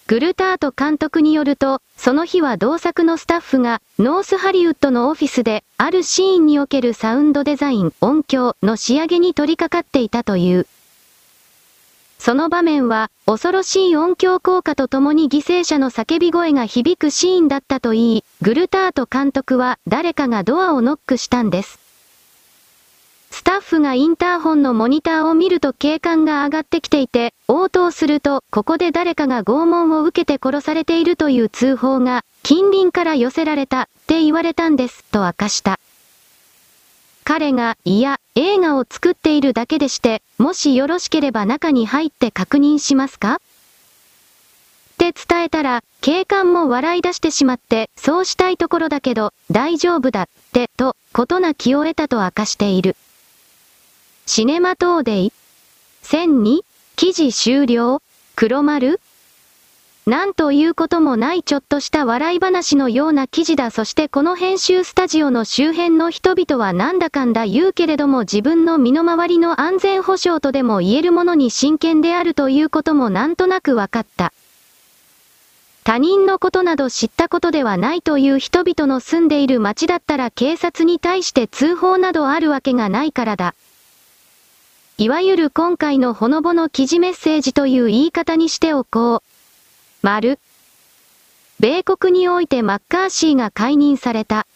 グルタート監督によると、その日は同作のスタッフが、ノースハリウッドのオフィスで、あるシーンにおけるサウンドデザイン、音響の仕上げに取り掛かっていたという。その場面は、恐ろしい音響効果とともに犠牲者の叫び声が響くシーンだったといい、グルタート監督は誰かがドアをノックしたんです。スタッフがインターホンのモニターを見ると警官が上がってきていて、応答すると、ここで誰かが拷問を受けて殺されているという通報が、近隣から寄せられた、って言われたんです、と明かした。彼が、いや、映画を作っているだけでして、もしよろしければ中に入って確認しますか？って伝えたら、警官も笑い出してしまって、そうしたいところだけど、大丈夫だ、って、と、ことな気を得たと明かしている。シネマトーデイ ?1002? 記事終了黒丸なんということもないちょっとした笑い話のような記事だそしてこの編集スタジオの周辺の人々はなんだかんだ言うけれども自分の身の回りの安全保障とでも言えるものに真剣であるということもなんとなくわかった。他人のことなど知ったことではないという人々の住んでいる街だったら警察に対して通報などあるわけがないからだ。いわゆる今回のほのぼの記事メッセージという言い方にしておこう。丸。米国においてマッカーシーが解任された。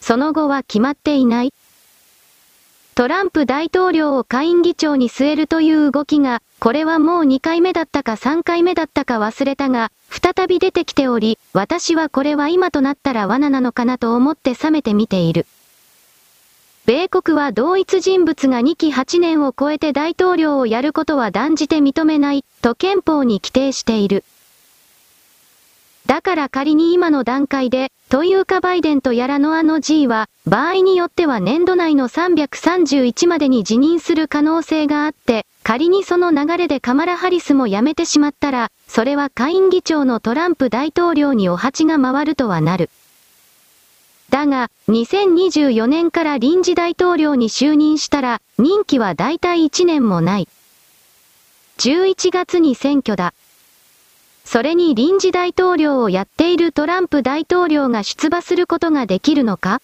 その後は決まっていない。トランプ大統領を下院議長に据えるという動きが、これはもう2回目だったか3回目だったか忘れたが、再び出てきており、私はこれは今となったら罠なのかなと思って冷めて見ている。米国は同一人物が2期8年を超えて大統領をやることは断じて認めない、と憲法に規定している。だから仮に今の段階で、というかバイデンとやらのあの G は、場合によっては年度内の331までに辞任する可能性があって、仮にその流れでカマラ・ハリスも辞めてしまったら、それは下院議長のトランプ大統領にお鉢が回るとはなる。だが、2024年から臨時大統領に就任したら、任期は大体1年もない。11月に選挙だ。それに臨時大統領をやっているトランプ大統領が出馬することができるのか？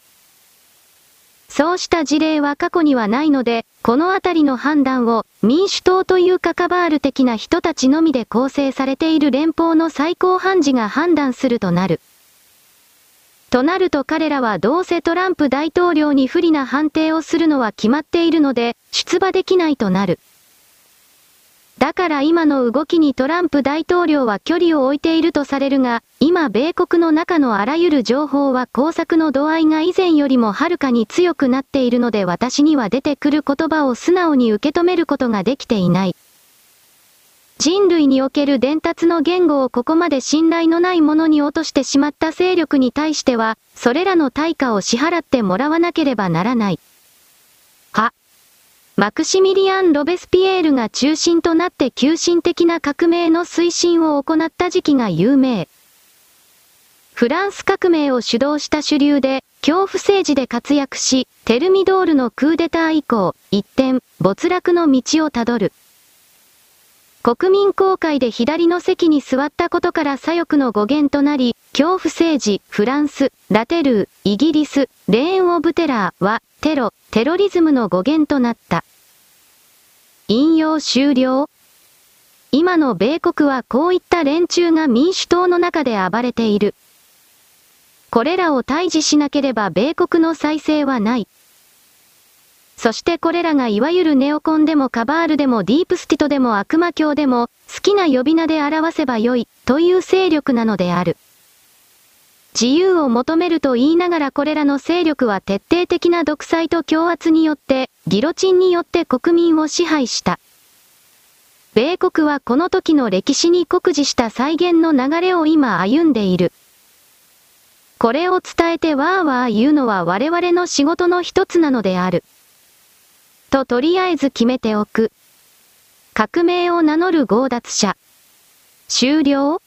そうした事例は過去にはないので、このあたりの判断を民主党というカカバール的な人たちのみで構成されている連邦の最高判事が判断するとなる。となると彼らはどうせトランプ大統領に不利な判定をするのは決まっているので、出馬できないとなる。だから今の動きにトランプ大統領は距離を置いているとされるが、今米国の中のあらゆる情報は工作の度合いが以前よりもはるかに強くなっているので私には出てくる言葉を素直に受け止めることができていない。人類における伝達の言語をここまで信頼のないものに落としてしまった勢力に対しては、それらの対価を支払ってもらわなければならない。は。マクシミリアン・ロベスピエールが中心となって急進的な革命の推進を行った時期が有名。フランス革命を主導した主流で、恐怖政治で活躍し、テルミドールのクーデター以降、一転、没落の道をたどる。国民公会で左の席に座ったことから左翼の語源となり、恐怖政治、フランス、ラテルー、イギリス、レーン・オブ・テラーは、テロ、テロリズムの語源となった。引用終了？今の米国はこういった連中が民主党の中で暴れている。これらを退治しなければ米国の再生はない。そしてこれらがいわゆるネオコンでもカバールでもディープスティトでも悪魔教でも好きな呼び名で表せばよいという勢力なのである。自由を求めると言いながらこれらの勢力は徹底的な独裁と強圧によって、ギロチンによって国民を支配した。米国はこの時の歴史に酷似した再現の流れを今歩んでいる。これを伝えてわーわー言うのは我々の仕事の一つなのである。ととりあえず決めておく。革命を名乗る強奪者。終了？